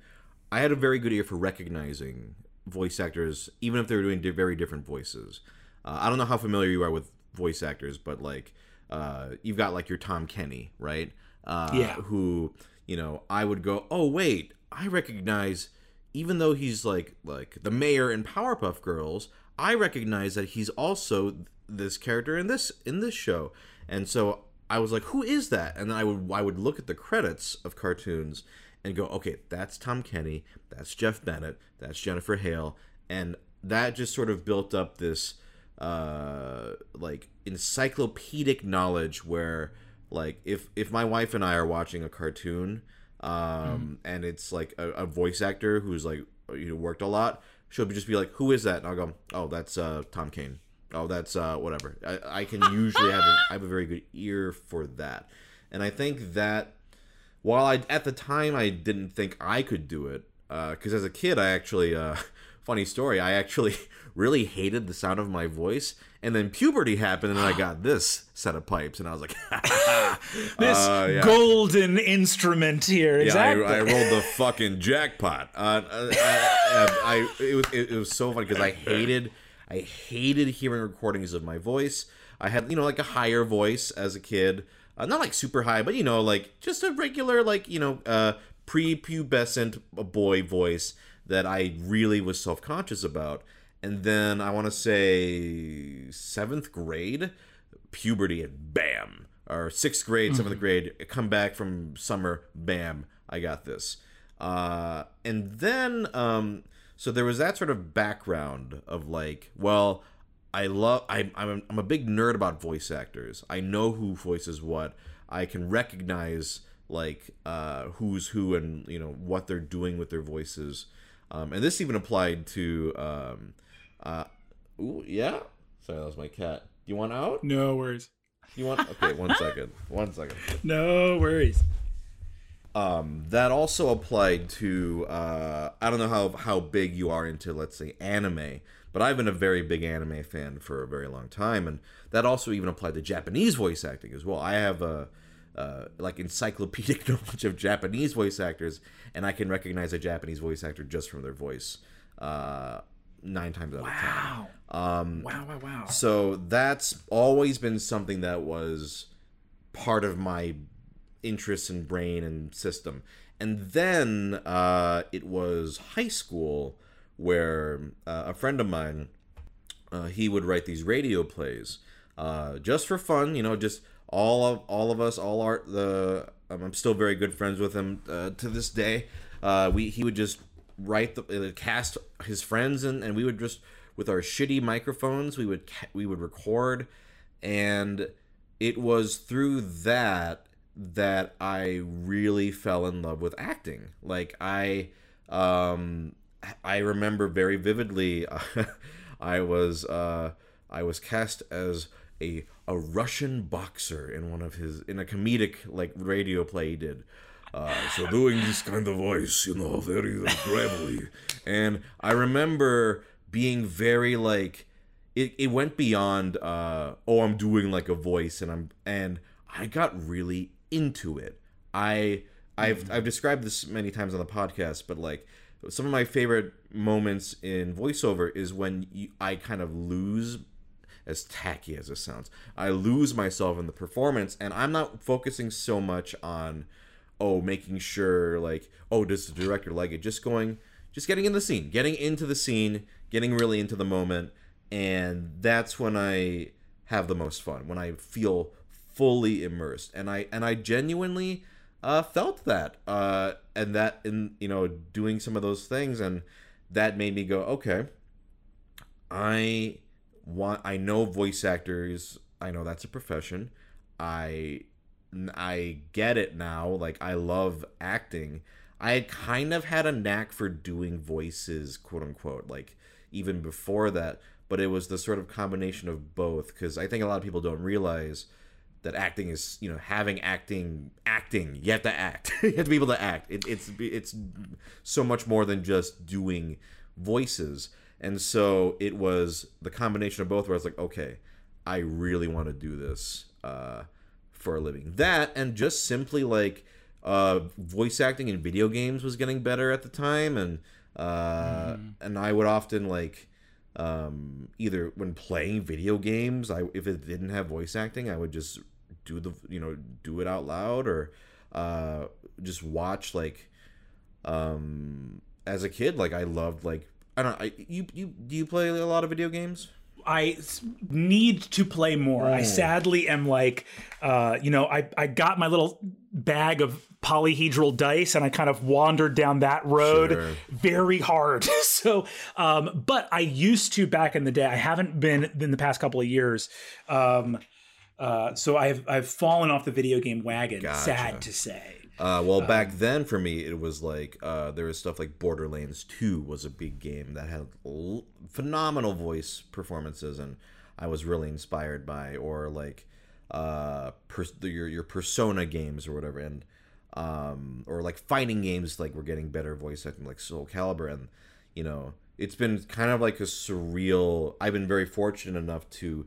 Speaker 1: I had a very good ear for recognizing voice actors, even if they're doing very different voices. Uh, I don't know how familiar you are with voice actors, but like uh, you've got like your Tom Kenny, right? Uh, yeah. Who you know I would go, oh wait, I recognize, even though he's like like the mayor in Powerpuff Girls, I recognize that he's also this character in this in this show, and so I was like, who is that? And then I would I would look at the credits of cartoons and go, okay, that's Tom Kenny, that's Jeff Bennett, that's Jennifer Hale, and that just sort of built up this uh like encyclopedic knowledge where like if if my wife and I are watching a cartoon um mm. and it's like a, a, voice actor who's like you know worked a lot she'll just be like who is that? And I'll go oh that's uh Tom Kane. Oh that's uh whatever. I, I can usually have a, I have a very good ear for that. And I think that while I at the time I didn't think I could do it, because uh, as a kid I actually, uh, funny story, I actually really hated the sound of my voice, and then puberty happened, and I got this set of pipes, and I was like,
Speaker 2: this uh, yeah. golden instrument here. Exactly.
Speaker 1: Yeah, I, I rolled the fucking jackpot. Uh, uh I, I, it was it, it was so funny because I hated I hated hearing recordings of my voice. I had you know like a higher voice as a kid, uh, not like super high, but you know like just a regular like you know uh, prepubescent boy voice that I really was self conscious about and then I want to say seventh grade, puberty, and bam, or sixth grade, 7th mm-hmm. grade, come back from summer, bam, I got this. Uh, and then, um, so there was that sort of background of like, well, I love, I, I'm, I'm a big nerd about voice actors. I know who voices what. I can recognize like uh, who's who and you know what they're doing with their voices. Um, and this even applied to um, uh, ooh, yeah. Sorry, that was my cat. Do you want out?
Speaker 2: No worries.
Speaker 1: You want? Okay, one second. One second.
Speaker 2: No worries.
Speaker 1: Um, that also applied to uh, I don't know how how big you are into let's say anime, but I've been a very big anime fan for a very long time, and that also even applied to Japanese voice acting as well. I have a uh, like encyclopedic knowledge of Japanese voice actors, and I can recognize a Japanese voice actor just from their voice. Uh, nine times out
Speaker 2: wow.
Speaker 1: of ten. Um,
Speaker 2: wow, wow, wow.
Speaker 1: So that's always been something that was part of my interest and brain and system. And then uh, it was high school where uh, a friend of mine, uh, he would write these radio plays uh, just for fun, you know, just all of all of us, all art. The um, I'm still very good friends with him uh, to this day. Uh, we he would just write the uh, cast his friends and and we would just with our shitty microphones we would we would record and it was through that that I really fell in love with acting like I um I remember very vividly I was uh I was cast as a a Russian boxer in one of his in a comedic like radio play he did uh, so doing this kind of voice, you know, very gravelly. and I remember being very like, it, it went beyond, uh, oh, I'm doing like a voice, and I'm and I got really into it. I I've. I've described this many times on the podcast, but like some of my favorite moments in voiceover is when you, I kind of lose as tacky as it sounds. I lose myself in the performance and I'm not focusing so much on oh making sure like oh does the director like it just going just getting in the scene getting into the scene getting really into the moment and that's when i have the most fun when i feel fully immersed and i and i genuinely uh, felt that uh, and that in you know doing some of those things and that made me go okay i want i know voice actors i know that's a profession i I get it now. Like I love acting. I kind of had a knack for doing voices, quote unquote, like even before that. But it was the sort of combination of both because I think a lot of people don't realize that acting is you know having acting acting you have to act you have to be able to act it, it's it's so much more than just doing voices and so it was the combination of both where i was like okay i really want to do this uh, for a living. That and just simply like uh, voice acting in video games was getting better at the time, and uh, mm. and I would often like um, either when playing video games, I if it didn't have voice acting, I would just do the you know do it out loud or uh, just watch like um, as a kid like I loved like I don't I, you you do you play a lot of video games?
Speaker 2: I need to play more. Oh. I sadly am like, uh, you know, I, I got my little bag of polyhedral dice and I kind of wandered down that road sure. very hard. so, um, but I used to back in the day. I haven't been in the past couple of years. Um, uh, so I've I've fallen off the video game wagon. Gotcha. Sad to say.
Speaker 1: Uh, well, um, back then for me, it was like uh, there was stuff like Borderlands Two was a big game that had l- phenomenal voice performances, and I was really inspired by. Or like uh per, your your persona games or whatever and um or like fighting games like we're getting better voice acting like soul calibur and you know it's been kind of like a surreal i've been very fortunate enough to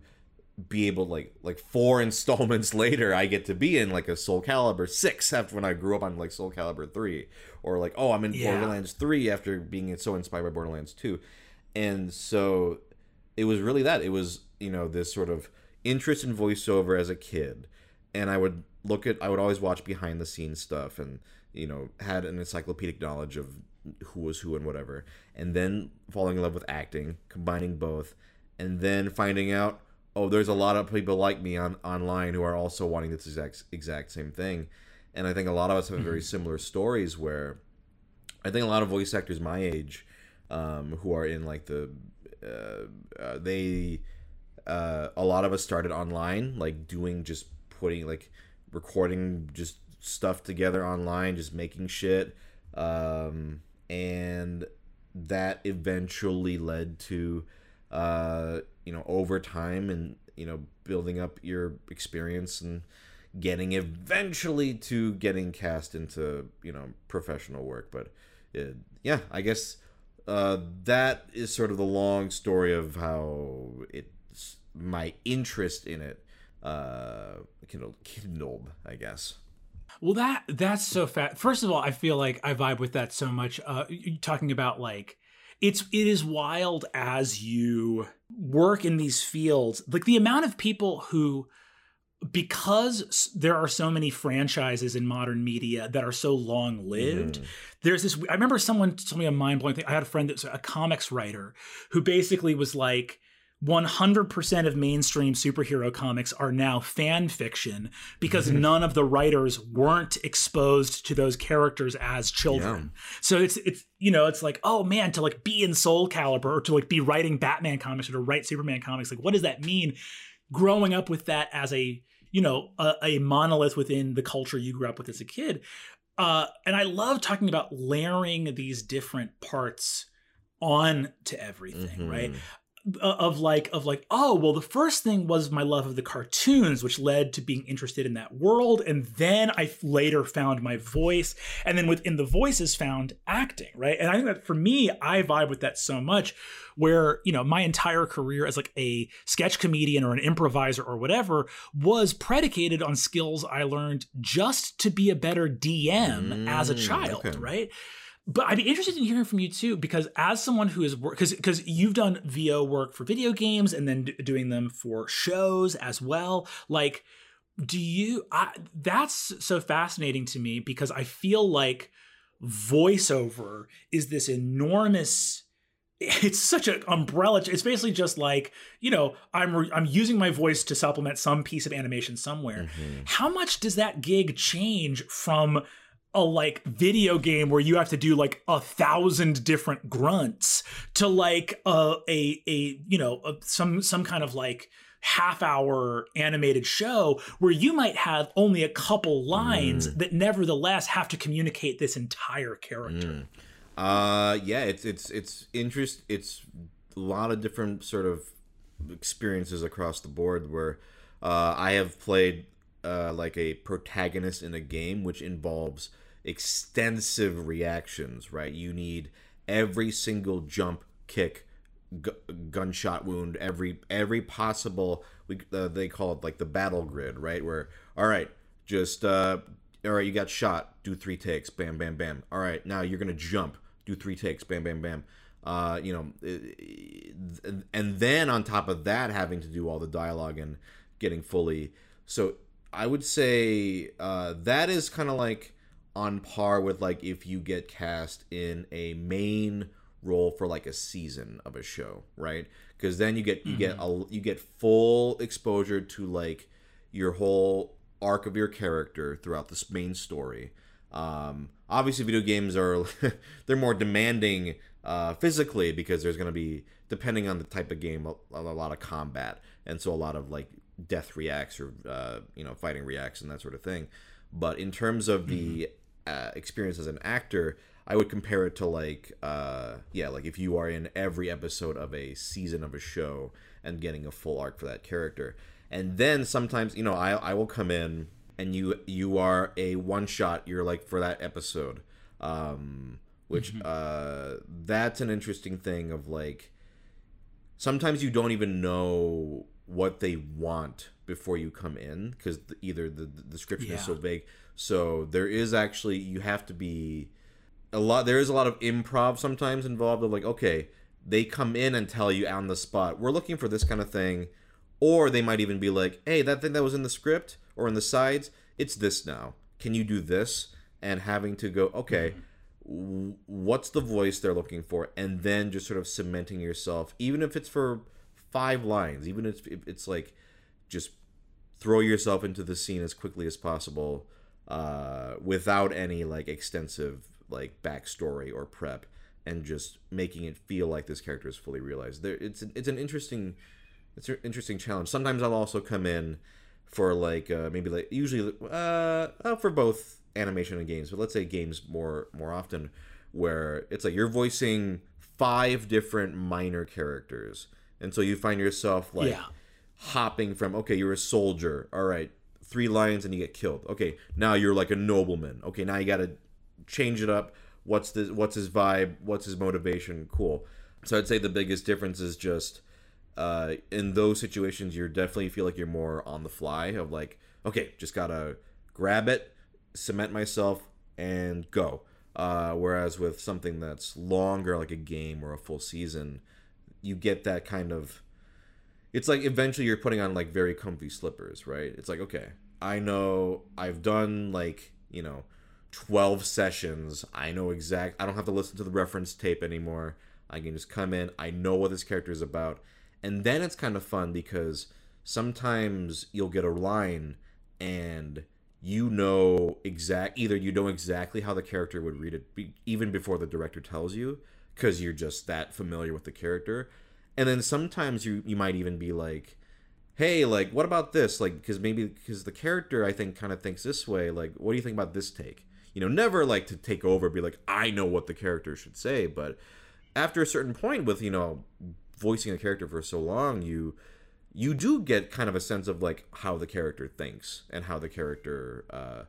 Speaker 1: be able like like four installments later i get to be in like a soul calibur 6 after when i grew up on like soul calibur 3 or like oh i'm in
Speaker 2: Yeah.
Speaker 1: borderlands 3 after being so inspired by borderlands 2 and so it was really that. It was you know this sort of interest in voiceover as a kid. And i would look at i would always watch behind the scenes stuff and you know had an encyclopedic knowledge of who was who and whatever. And then falling in love with acting combining both and then finding out oh there's a lot of people like me on online who are also wanting this exact exact same thing. And i think a lot of us have very similar stories where i think a lot of voice actors my age um, who are in like the uh, uh, they uh, a lot of us started online like doing just putting like recording just stuff together online just making shit. Um, and that eventually led to uh, you know over time and you know building up your experience and getting eventually to getting cast into you know professional work but uh, yeah i guess uh, that is sort of the long story of how it's my interest in it uh kindled, kindled i guess
Speaker 2: Well, that that's so fat. First of all, I feel like I vibe with that so much. Uh, talking about like it's it is wild as you work in these fields. Like the amount of people who, because there are so many franchises in modern media that are so long lived. Mm-hmm. There's this. I remember someone told me a mind blowing thing. I had a friend that's a comics writer who basically was like. 100% of mainstream superhero comics are now fan fiction because none of the writers weren't exposed to those characters as children. So it's it's you know it's like oh man to like be in Soul Calibur or to like be writing Batman comics or to write Superman comics like what does that mean? Growing up with that as a you know a, a monolith within the culture you grew up with as a kid, uh, and I love talking about layering these different parts on to everything,
Speaker 1: Mhm.
Speaker 2: right? Uh, of like of like oh well the first thing was my love of the cartoons which led to being interested in that world and then i later found my voice and then within the voices found acting right and i think that for me i vibe with that so much where you know my entire career as like a sketch comedian or an improviser or whatever was predicated on skills i learned just to be a better dm as a
Speaker 1: Mm,
Speaker 2: child
Speaker 1: okay.
Speaker 2: right but I'd be interested in hearing from you too, because as someone who is because because you've done VO work for video games and then d- doing them for shows as well. Like, do you? I, that's so fascinating to me because I feel like voiceover is this enormous it's such an umbrella it's basically just like you know i'm re- i'm using my voice to supplement some piece of animation somewhere
Speaker 1: Mhm.
Speaker 2: how much does that gig change from a like video game where you have to do like a thousand different grunts to like a a, a you know a, some some kind of like half hour animated show where you might have only a couple lines that nevertheless have to communicate this entire character
Speaker 1: Mm. Uh, yeah, it's it's it's interest. It's a lot of different sort of experiences across the board. Where uh, I have played uh, like a protagonist in a game, which involves extensive reactions. Right, you need every single jump, kick, gu- gunshot wound, every every possible. We uh, they call it like the battle grid, right? Where all right, just uh, all right, you got shot. Do three takes. Bam, bam, bam. All right, now you're gonna jump. Do three takes. Bam, bam, bam. Uh, you know, and then on top of that, having to do all the dialogue and getting fully. So I would say uh, that is kind of like on par with like if you get cast in a main role for like a season of a show, right? Because then you get you get a you get full exposure to like your whole arc of your character throughout this main story. Um, obviously, video games are they're more demanding uh, physically because there's going to be depending on the type of game a, a lot of combat, and so a lot of like death reacts or uh, you know fighting reacts and that sort of thing. But in terms of the uh, experience as an actor, I would compare it to like uh, yeah, like if you are in every episode of a season of a show and getting a full arc for that character. and then sometimes you know I I will come in and you you are a one shot. You're like for that episode, um, which mm-hmm. uh, that's an interesting thing of like sometimes you don't even know what they want before you come in because either the, the description yeah. is so vague. So there is actually you have to be a lot. There is a lot of improv sometimes involved of like okay they come in and tell you on the spot we're looking for this kind of thing or they might even be like, hey, that thing that was in the script or in the sides, it's this now. Can you do this? And having to go, okay, mm-hmm. what's the voice they're looking for? And then just sort of cementing yourself, even if it's for five lines, even if it's like just throw yourself into the scene as quickly as possible uh, without any like extensive like backstory or prep and just making it feel like this character is fully realized. There, it's it's an interesting it's an interesting challenge. Sometimes I'll also come in for like uh, maybe like usually uh, uh, for both animation and games, but let's say games more more often where it's like you're voicing five different minor characters, and so you find yourself like yeah. hopping from okay, you're a soldier, all right, three lions and you get killed. Okay, now you're like a nobleman. Okay, now you got to change it up. What's the what's his vibe? What's his motivation? Cool. So I'd say the biggest difference is just uh, in those situations, you definitely feel like you're more on the fly of like, okay, just gotta grab it, cement myself, and go. Uh, whereas with something that's longer, like a game or a full season, you get that kind of. It's like eventually you're putting on like very comfy slippers, right? It's like, okay, I know I've done like, you know, 12 sessions. I know exact. I don't have to listen to the reference tape anymore. I can just come in. I know what this character is about and then it's kind of fun because sometimes you'll get a line and you know exact either you know exactly how the character would read it be, even before the director tells you because you're just that familiar with the character and then sometimes you you might even be like hey like what about this like because maybe because the character i think kind of thinks this way like what do you think about this take you know never like to take over be like i know what the character should say but after a certain point with you know voicing a character for so long, you you do get kind of a sense of like how the character thinks and how the character uh,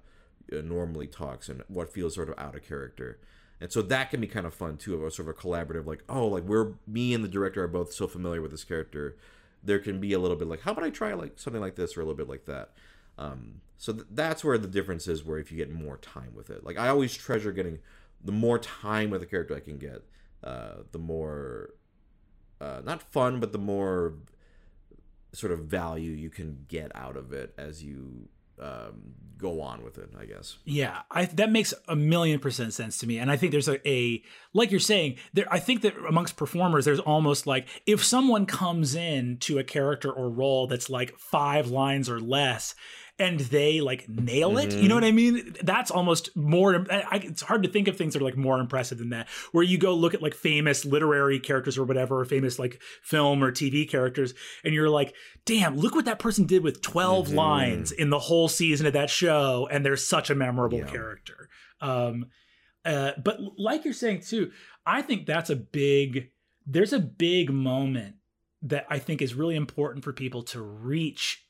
Speaker 1: normally talks and what feels sort of out of character. And so that can be kind of fun too, of a sort of a collaborative, like, oh, like we're me and the director are both so familiar with this character. There can be a little bit like, how about I try like something like this or a little bit like that. Um, so th- that's where the difference is, where if you get more time with it, like I always treasure getting the more time with a character I can get, uh, the more uh, not fun, but the more sort of value you can get out of it as you um, go on with it, I guess.
Speaker 2: Yeah, I, that makes a million percent sense to me, and I think there's a, a like you're saying there. I think that amongst performers, there's almost like if someone comes in to a character or role that's like five lines or less, and they like nail it. Mm-hmm. You know what I mean? That's almost more. I, it's hard to think of things that are like more impressive than that. Where you go look at like famous literary characters or whatever, or famous like film or TV characters, and you're like, damn, look what that person did with 12 mm-hmm. lines in the whole season of that show, and they're such a memorable yeah. character. Um, uh, but like you're saying too, I think that's a big. There's a big moment that I think is really important for people to reach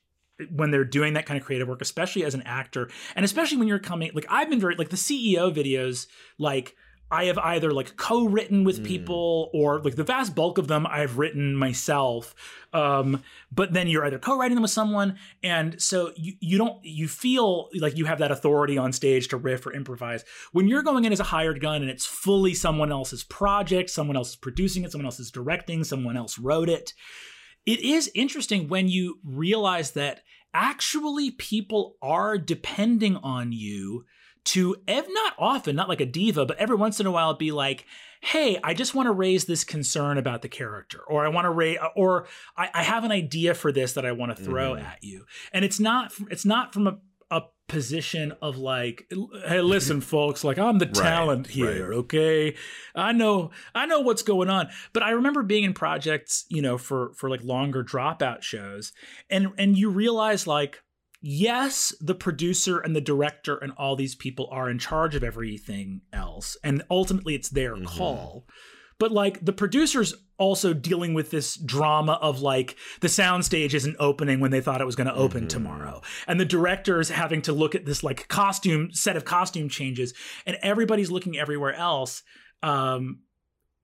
Speaker 2: when they're doing that kind of creative work, especially as an actor, and especially when you're coming, like I've been very like the CEO videos, like I have either like co-written with mm. people or like the vast bulk of them I've written myself. Um, but then you're either co-writing them with someone, and so you you don't you feel like you have that authority on stage to riff or improvise. When you're going in as a hired gun and it's fully someone else's project, someone else is producing it, someone else is directing, someone else wrote it it is interesting when you realize that actually people are depending on you to, if not often, not like a diva, but every once in a while be like, hey, I just want to raise this concern about the character, or I want to raise, or I, I, have an idea for this that I want to throw mm-hmm. at you. And it's not, it's not from a position of like hey listen folks like i'm the right, talent here right. okay i know i know what's going on but i remember being in projects you know for for like longer dropout shows and and you realize like yes the producer and the director and all these people are in charge of everything else and ultimately it's their mm-hmm. call but like the producers also dealing with this drama of like the soundstage isn't opening when they thought it was going to open mm-hmm. tomorrow and the directors having to look at this like costume set of costume changes and everybody's looking everywhere else um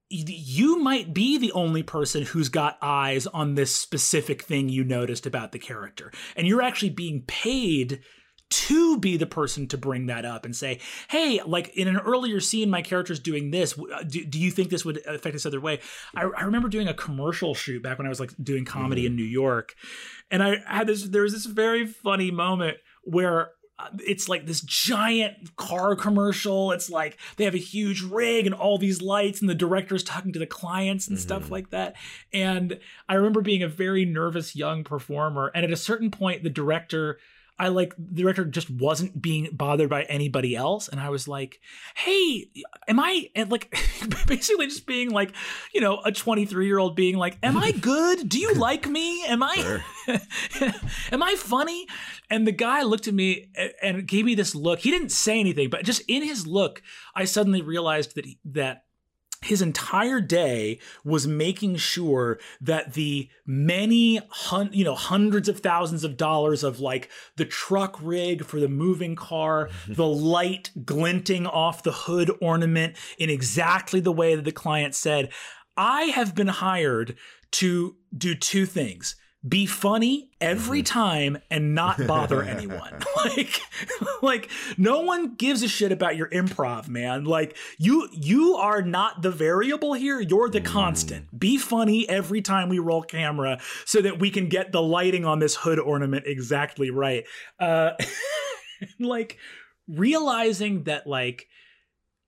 Speaker 2: you might be the only person who's got eyes on this specific thing you noticed about the character and you're actually being paid to be the person to bring that up and say, hey, like in an earlier scene, my character's doing this. Uh, do, do you think this would affect this other way? I, I, remember doing a commercial shoot back when I was like doing comedy mm-hmm. in New York. And I had this, there was this very funny moment where uh, it's like this giant car commercial. It's like they have a huge rig and all these lights, and the director's talking to the clients and mm-hmm. stuff like that. And I remember being a very nervous young performer. And at a certain point, the director I like the director just wasn't being bothered by anybody else, and I was like, "Hey, am I?" And like, basically just being like, you know, a 23 year old being like, "Am I good? Do you like me? Am I, am I funny?" And the guy looked at me and gave me this look. He didn't say anything, but just in his look, I suddenly realized that he, that his entire day was making sure that the many hun- you know hundreds of thousands of dollars of like the truck rig for the moving car the light glinting off the hood ornament in exactly the way that the client said i have been hired to do two things be funny every mm-hmm. time and not bother anyone. like like no one gives a shit about your improv, man. Like you you are not the variable here, you're the constant. Mm. Be funny every time we roll camera so that we can get the lighting on this hood ornament exactly right. Uh like realizing that like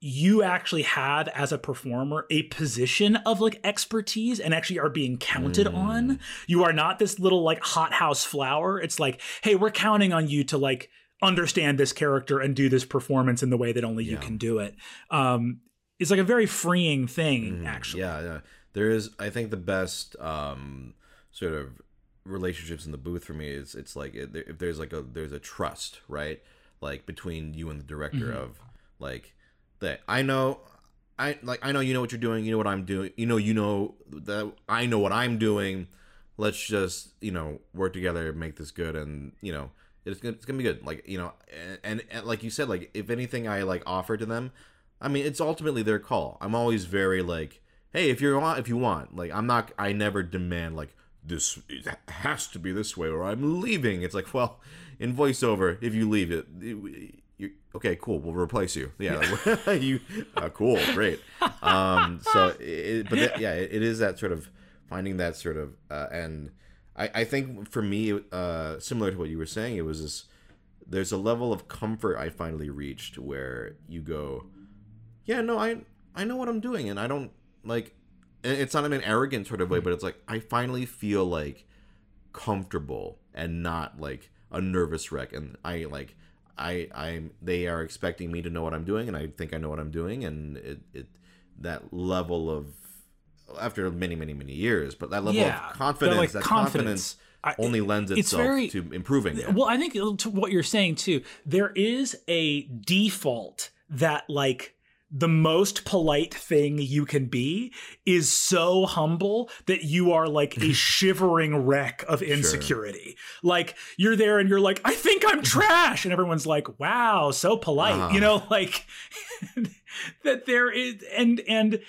Speaker 2: you actually have as a performer a position of like expertise and actually are being counted mm. on. You are not this little like hothouse flower. It's like, hey, we're counting on you to like understand this character and do this performance in the way that only yeah. you can do it. Um, it's like a very freeing thing, mm, actually.
Speaker 1: Yeah, yeah. There is, I think, the best um, sort of relationships in the booth for me is it's like if there's like a there's a trust, right? Like between you and the director mm-hmm. of like that I know I like I know you know what you're doing, you know what I'm doing, you know you know that I know what I'm doing. Let's just, you know, work together, make this good and, you know, it's gonna, it's gonna be good. Like, you know, and, and, and like you said, like if anything I like offer to them, I mean, it's ultimately their call. I'm always very like, hey, if you want, if you want, like, I'm not, I never demand like this has to be this way or I'm leaving. It's like, well, in voiceover, if you leave it, it you okay cool we'll replace you. Yeah, yeah. you uh, cool great. Um so it, but that, yeah it, it is that sort of finding that sort of uh, and I, I think for me uh similar to what you were saying it was this there's a level of comfort I finally reached where you go yeah no I I know what I'm doing and I don't like it's not in an arrogant sort of way but it's like I finally feel like comfortable and not like a nervous wreck and I like I I'm they are expecting me to know what I'm doing, and I think I know what I'm doing, and it it that level of after many many many years, but that level yeah, of confidence, like that confidence. confidence only lends itself very, to improving.
Speaker 2: Well, I think to what you're saying too, there is a default that like the most polite thing you can be is so humble that you are like a shivering wreck of insecurity. Sure. Like you're there and you're like, I think I'm trash. And everyone's like, wow, so polite. Uh-huh. You know, like that there is, and, and,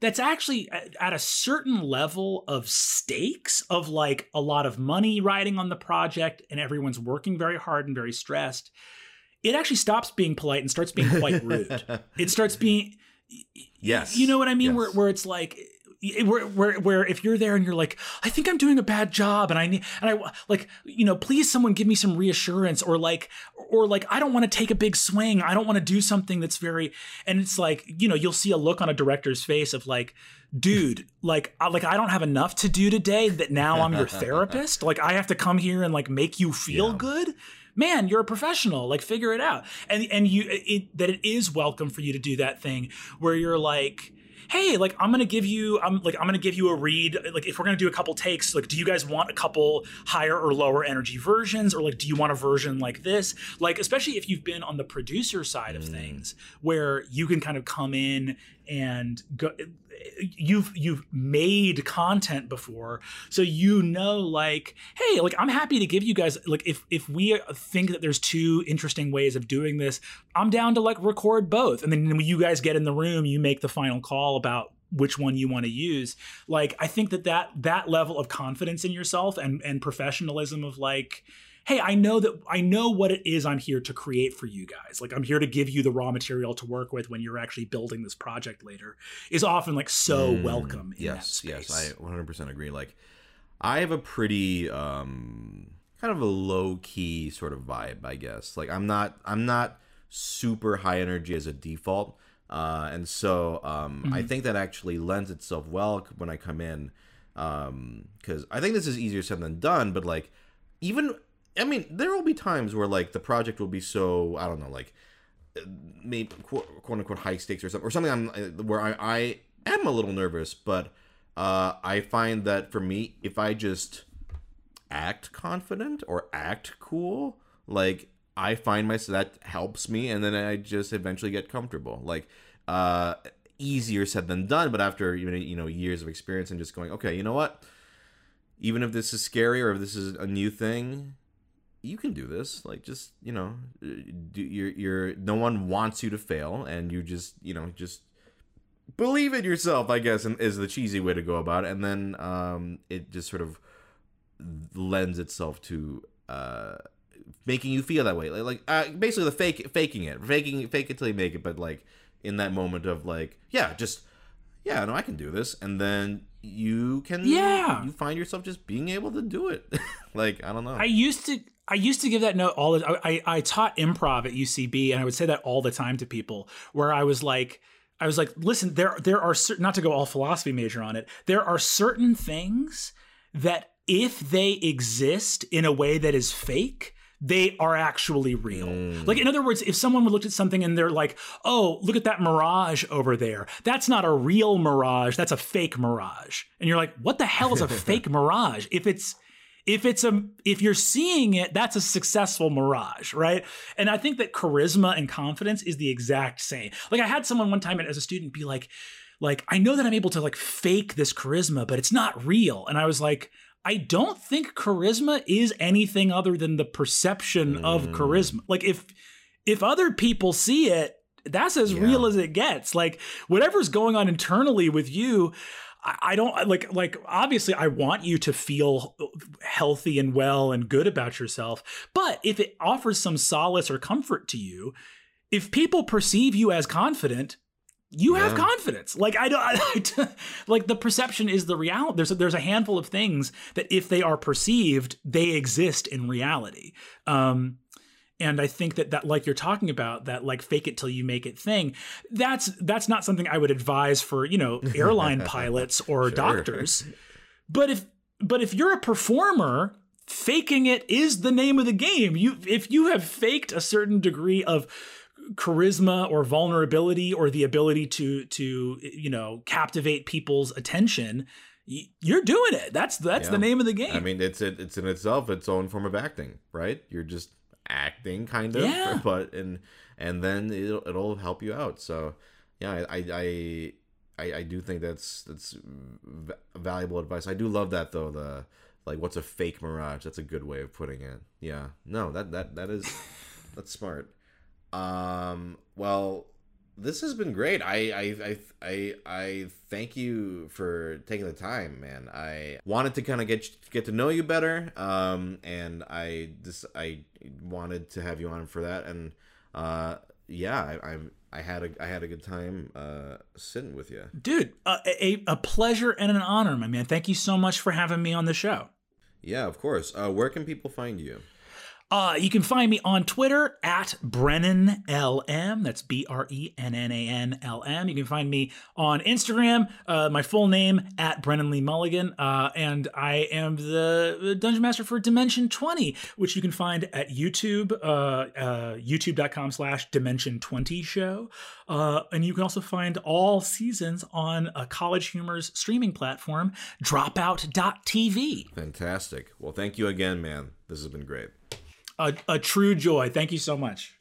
Speaker 2: that's actually at a certain level of stakes of like a lot of money riding on the project and everyone's working very hard and very stressed it actually stops being polite and starts being quite rude. it starts being
Speaker 1: yes,
Speaker 2: you know what I mean, yes. where where it's like where, where where if you're there and you're like I think I'm doing a bad job and I need and I like you know please someone give me some reassurance or like or like I don't want to take a big swing I don't want to do something that's very and it's like you know you'll see a look on a director's face of like dude like I, like I don't have enough to do today that now I'm your therapist like I have to come here and like make you feel yeah. good man, you're a professional. Like figure it out. And and you it, that it is welcome for you to do that thing where you're like, hey, like I'm gonna give you, I'm like I'm gonna give you a read. Like if we're gonna do a couple takes, like do you guys want a couple higher or lower energy versions, or like do you want a version like this? Like especially if you've been on the producer side of mm. things, where you can kind of come in and go you've you've made content before so you know like hey like i'm happy to give you guys like if if we think that there's two interesting ways of doing this i'm down to like record both. And then when you guys get in the room you make the final call about which one you want to use. Like i think that that that level of confidence in yourself and and professionalism of like hey, I know that I know what it is I'm here to create for you guys. Like I'm here to give you the raw material to work with when you're actually building this project later is often like so mm, welcome
Speaker 1: yes, Yes, I 100% agree. Like I have a pretty um kind of a low key sort of vibe, I guess. Like I'm not I'm not super high energy as a default. Uh, and so um, mm-hmm. I think that actually lends itself well when I come in because um, I think this is easier said than done. But like even I mean, there will be times where like the project will be so I don't know, like maybe quote, quote unquote high stakes or something, or something. I'm uh, where I, I am a little nervous, but uh, I find that for me, if I just act confident or act cool, like I find myself that helps me, and then I just eventually get comfortable. Like uh, easier said than done, but after you know years of experience and just going, okay, you know what? Even if this is scary or if this is a new thing, you can do this like just you know do, you're you're no one wants you to fail and you just you know just believe in yourself i guess is the cheesy way to go about it. And then um it just sort of lends itself to uh making you feel that way. Like, like uh, basically the fake faking it. Faking fake it till you make it but like in that moment of like yeah just yeah no i can do this. And then you can
Speaker 2: yeah.
Speaker 1: you find yourself just being able to do it. Like i don't know.
Speaker 2: I used to I used to give that note all the I, I taught improv at UCB and I would say that all the time to people where I was like I was like listen there there are certain not to go all philosophy major on it there are certain things that if they exist in a way that is fake they are actually real. Mm. Like in other words, if someone looked at something and they're like, "Oh, look at that mirage over there. That's not a real mirage, that's a fake mirage." And you're like, "What the hell is a fake mirage?" If it's if it's a if you're seeing it that's a successful mirage right? And i think that charisma and confidence is the exact same. Like i had someone one time as a student be like like i know that i'm able to like fake this charisma but it's not real. And i was like i don't think charisma is anything other than the perception mm. of charisma. Like if if other people see it that's as yeah. real as it gets. Like whatever's going on internally with you I don't like like obviously I want you to feel healthy and well and good about yourself. But if it offers some solace or comfort to you, if people perceive you as confident, you yeah. have confidence. Like I don't I, like the perception is the reality. There's a, there's a handful of things that if they are perceived, they exist in reality. Um, and i think that that like you're talking about that like fake it till you make it thing that's that's not something i would advise for you know airline pilots or sure. doctors. But if but if you're a performer faking it is the name of the game. You if you have faked a certain degree of charisma or vulnerability or the ability to to you know captivate people's attention you're doing it. That's that's yeah. the name of the game.
Speaker 1: i mean it's it, it's in itself its own form of acting right? You're just acting kind of yeah. but and and then it'll, it'll help you out. So yeah I, I i i do think that's that's valuable advice. I do love that though the like what's a fake mirage? That's a good way of putting it. Yeah. No that that that is that's smart. Um well this has been great. I, I I I I thank you for taking the time, man. I wanted to kind of get get to know you better, um, and I just I wanted to have you on for that, and uh, yeah, I, I'm. I had a I had a good time uh, sitting with you,
Speaker 2: dude. Uh, a a pleasure and an honor, my man. Thank you so much for having me on the show.
Speaker 1: Yeah, of course. Uh, where can people find you?
Speaker 2: Uh, you can find me on Twitter at Brennan LM. That's B R E N N A N L M. You can find me on Instagram, uh, my full name at Brennan Lee Mulligan. Uh, and I am the Dungeon Master for Dimension 20, which you can find at YouTube, uh, uh, youtube.com slash Dimension 20 show. Uh, and you can also find all seasons on a College Humor's streaming platform, dropout.tv.
Speaker 1: Fantastic. Well, thank you again, man. This has been great
Speaker 2: a, true joy. Thank you so much.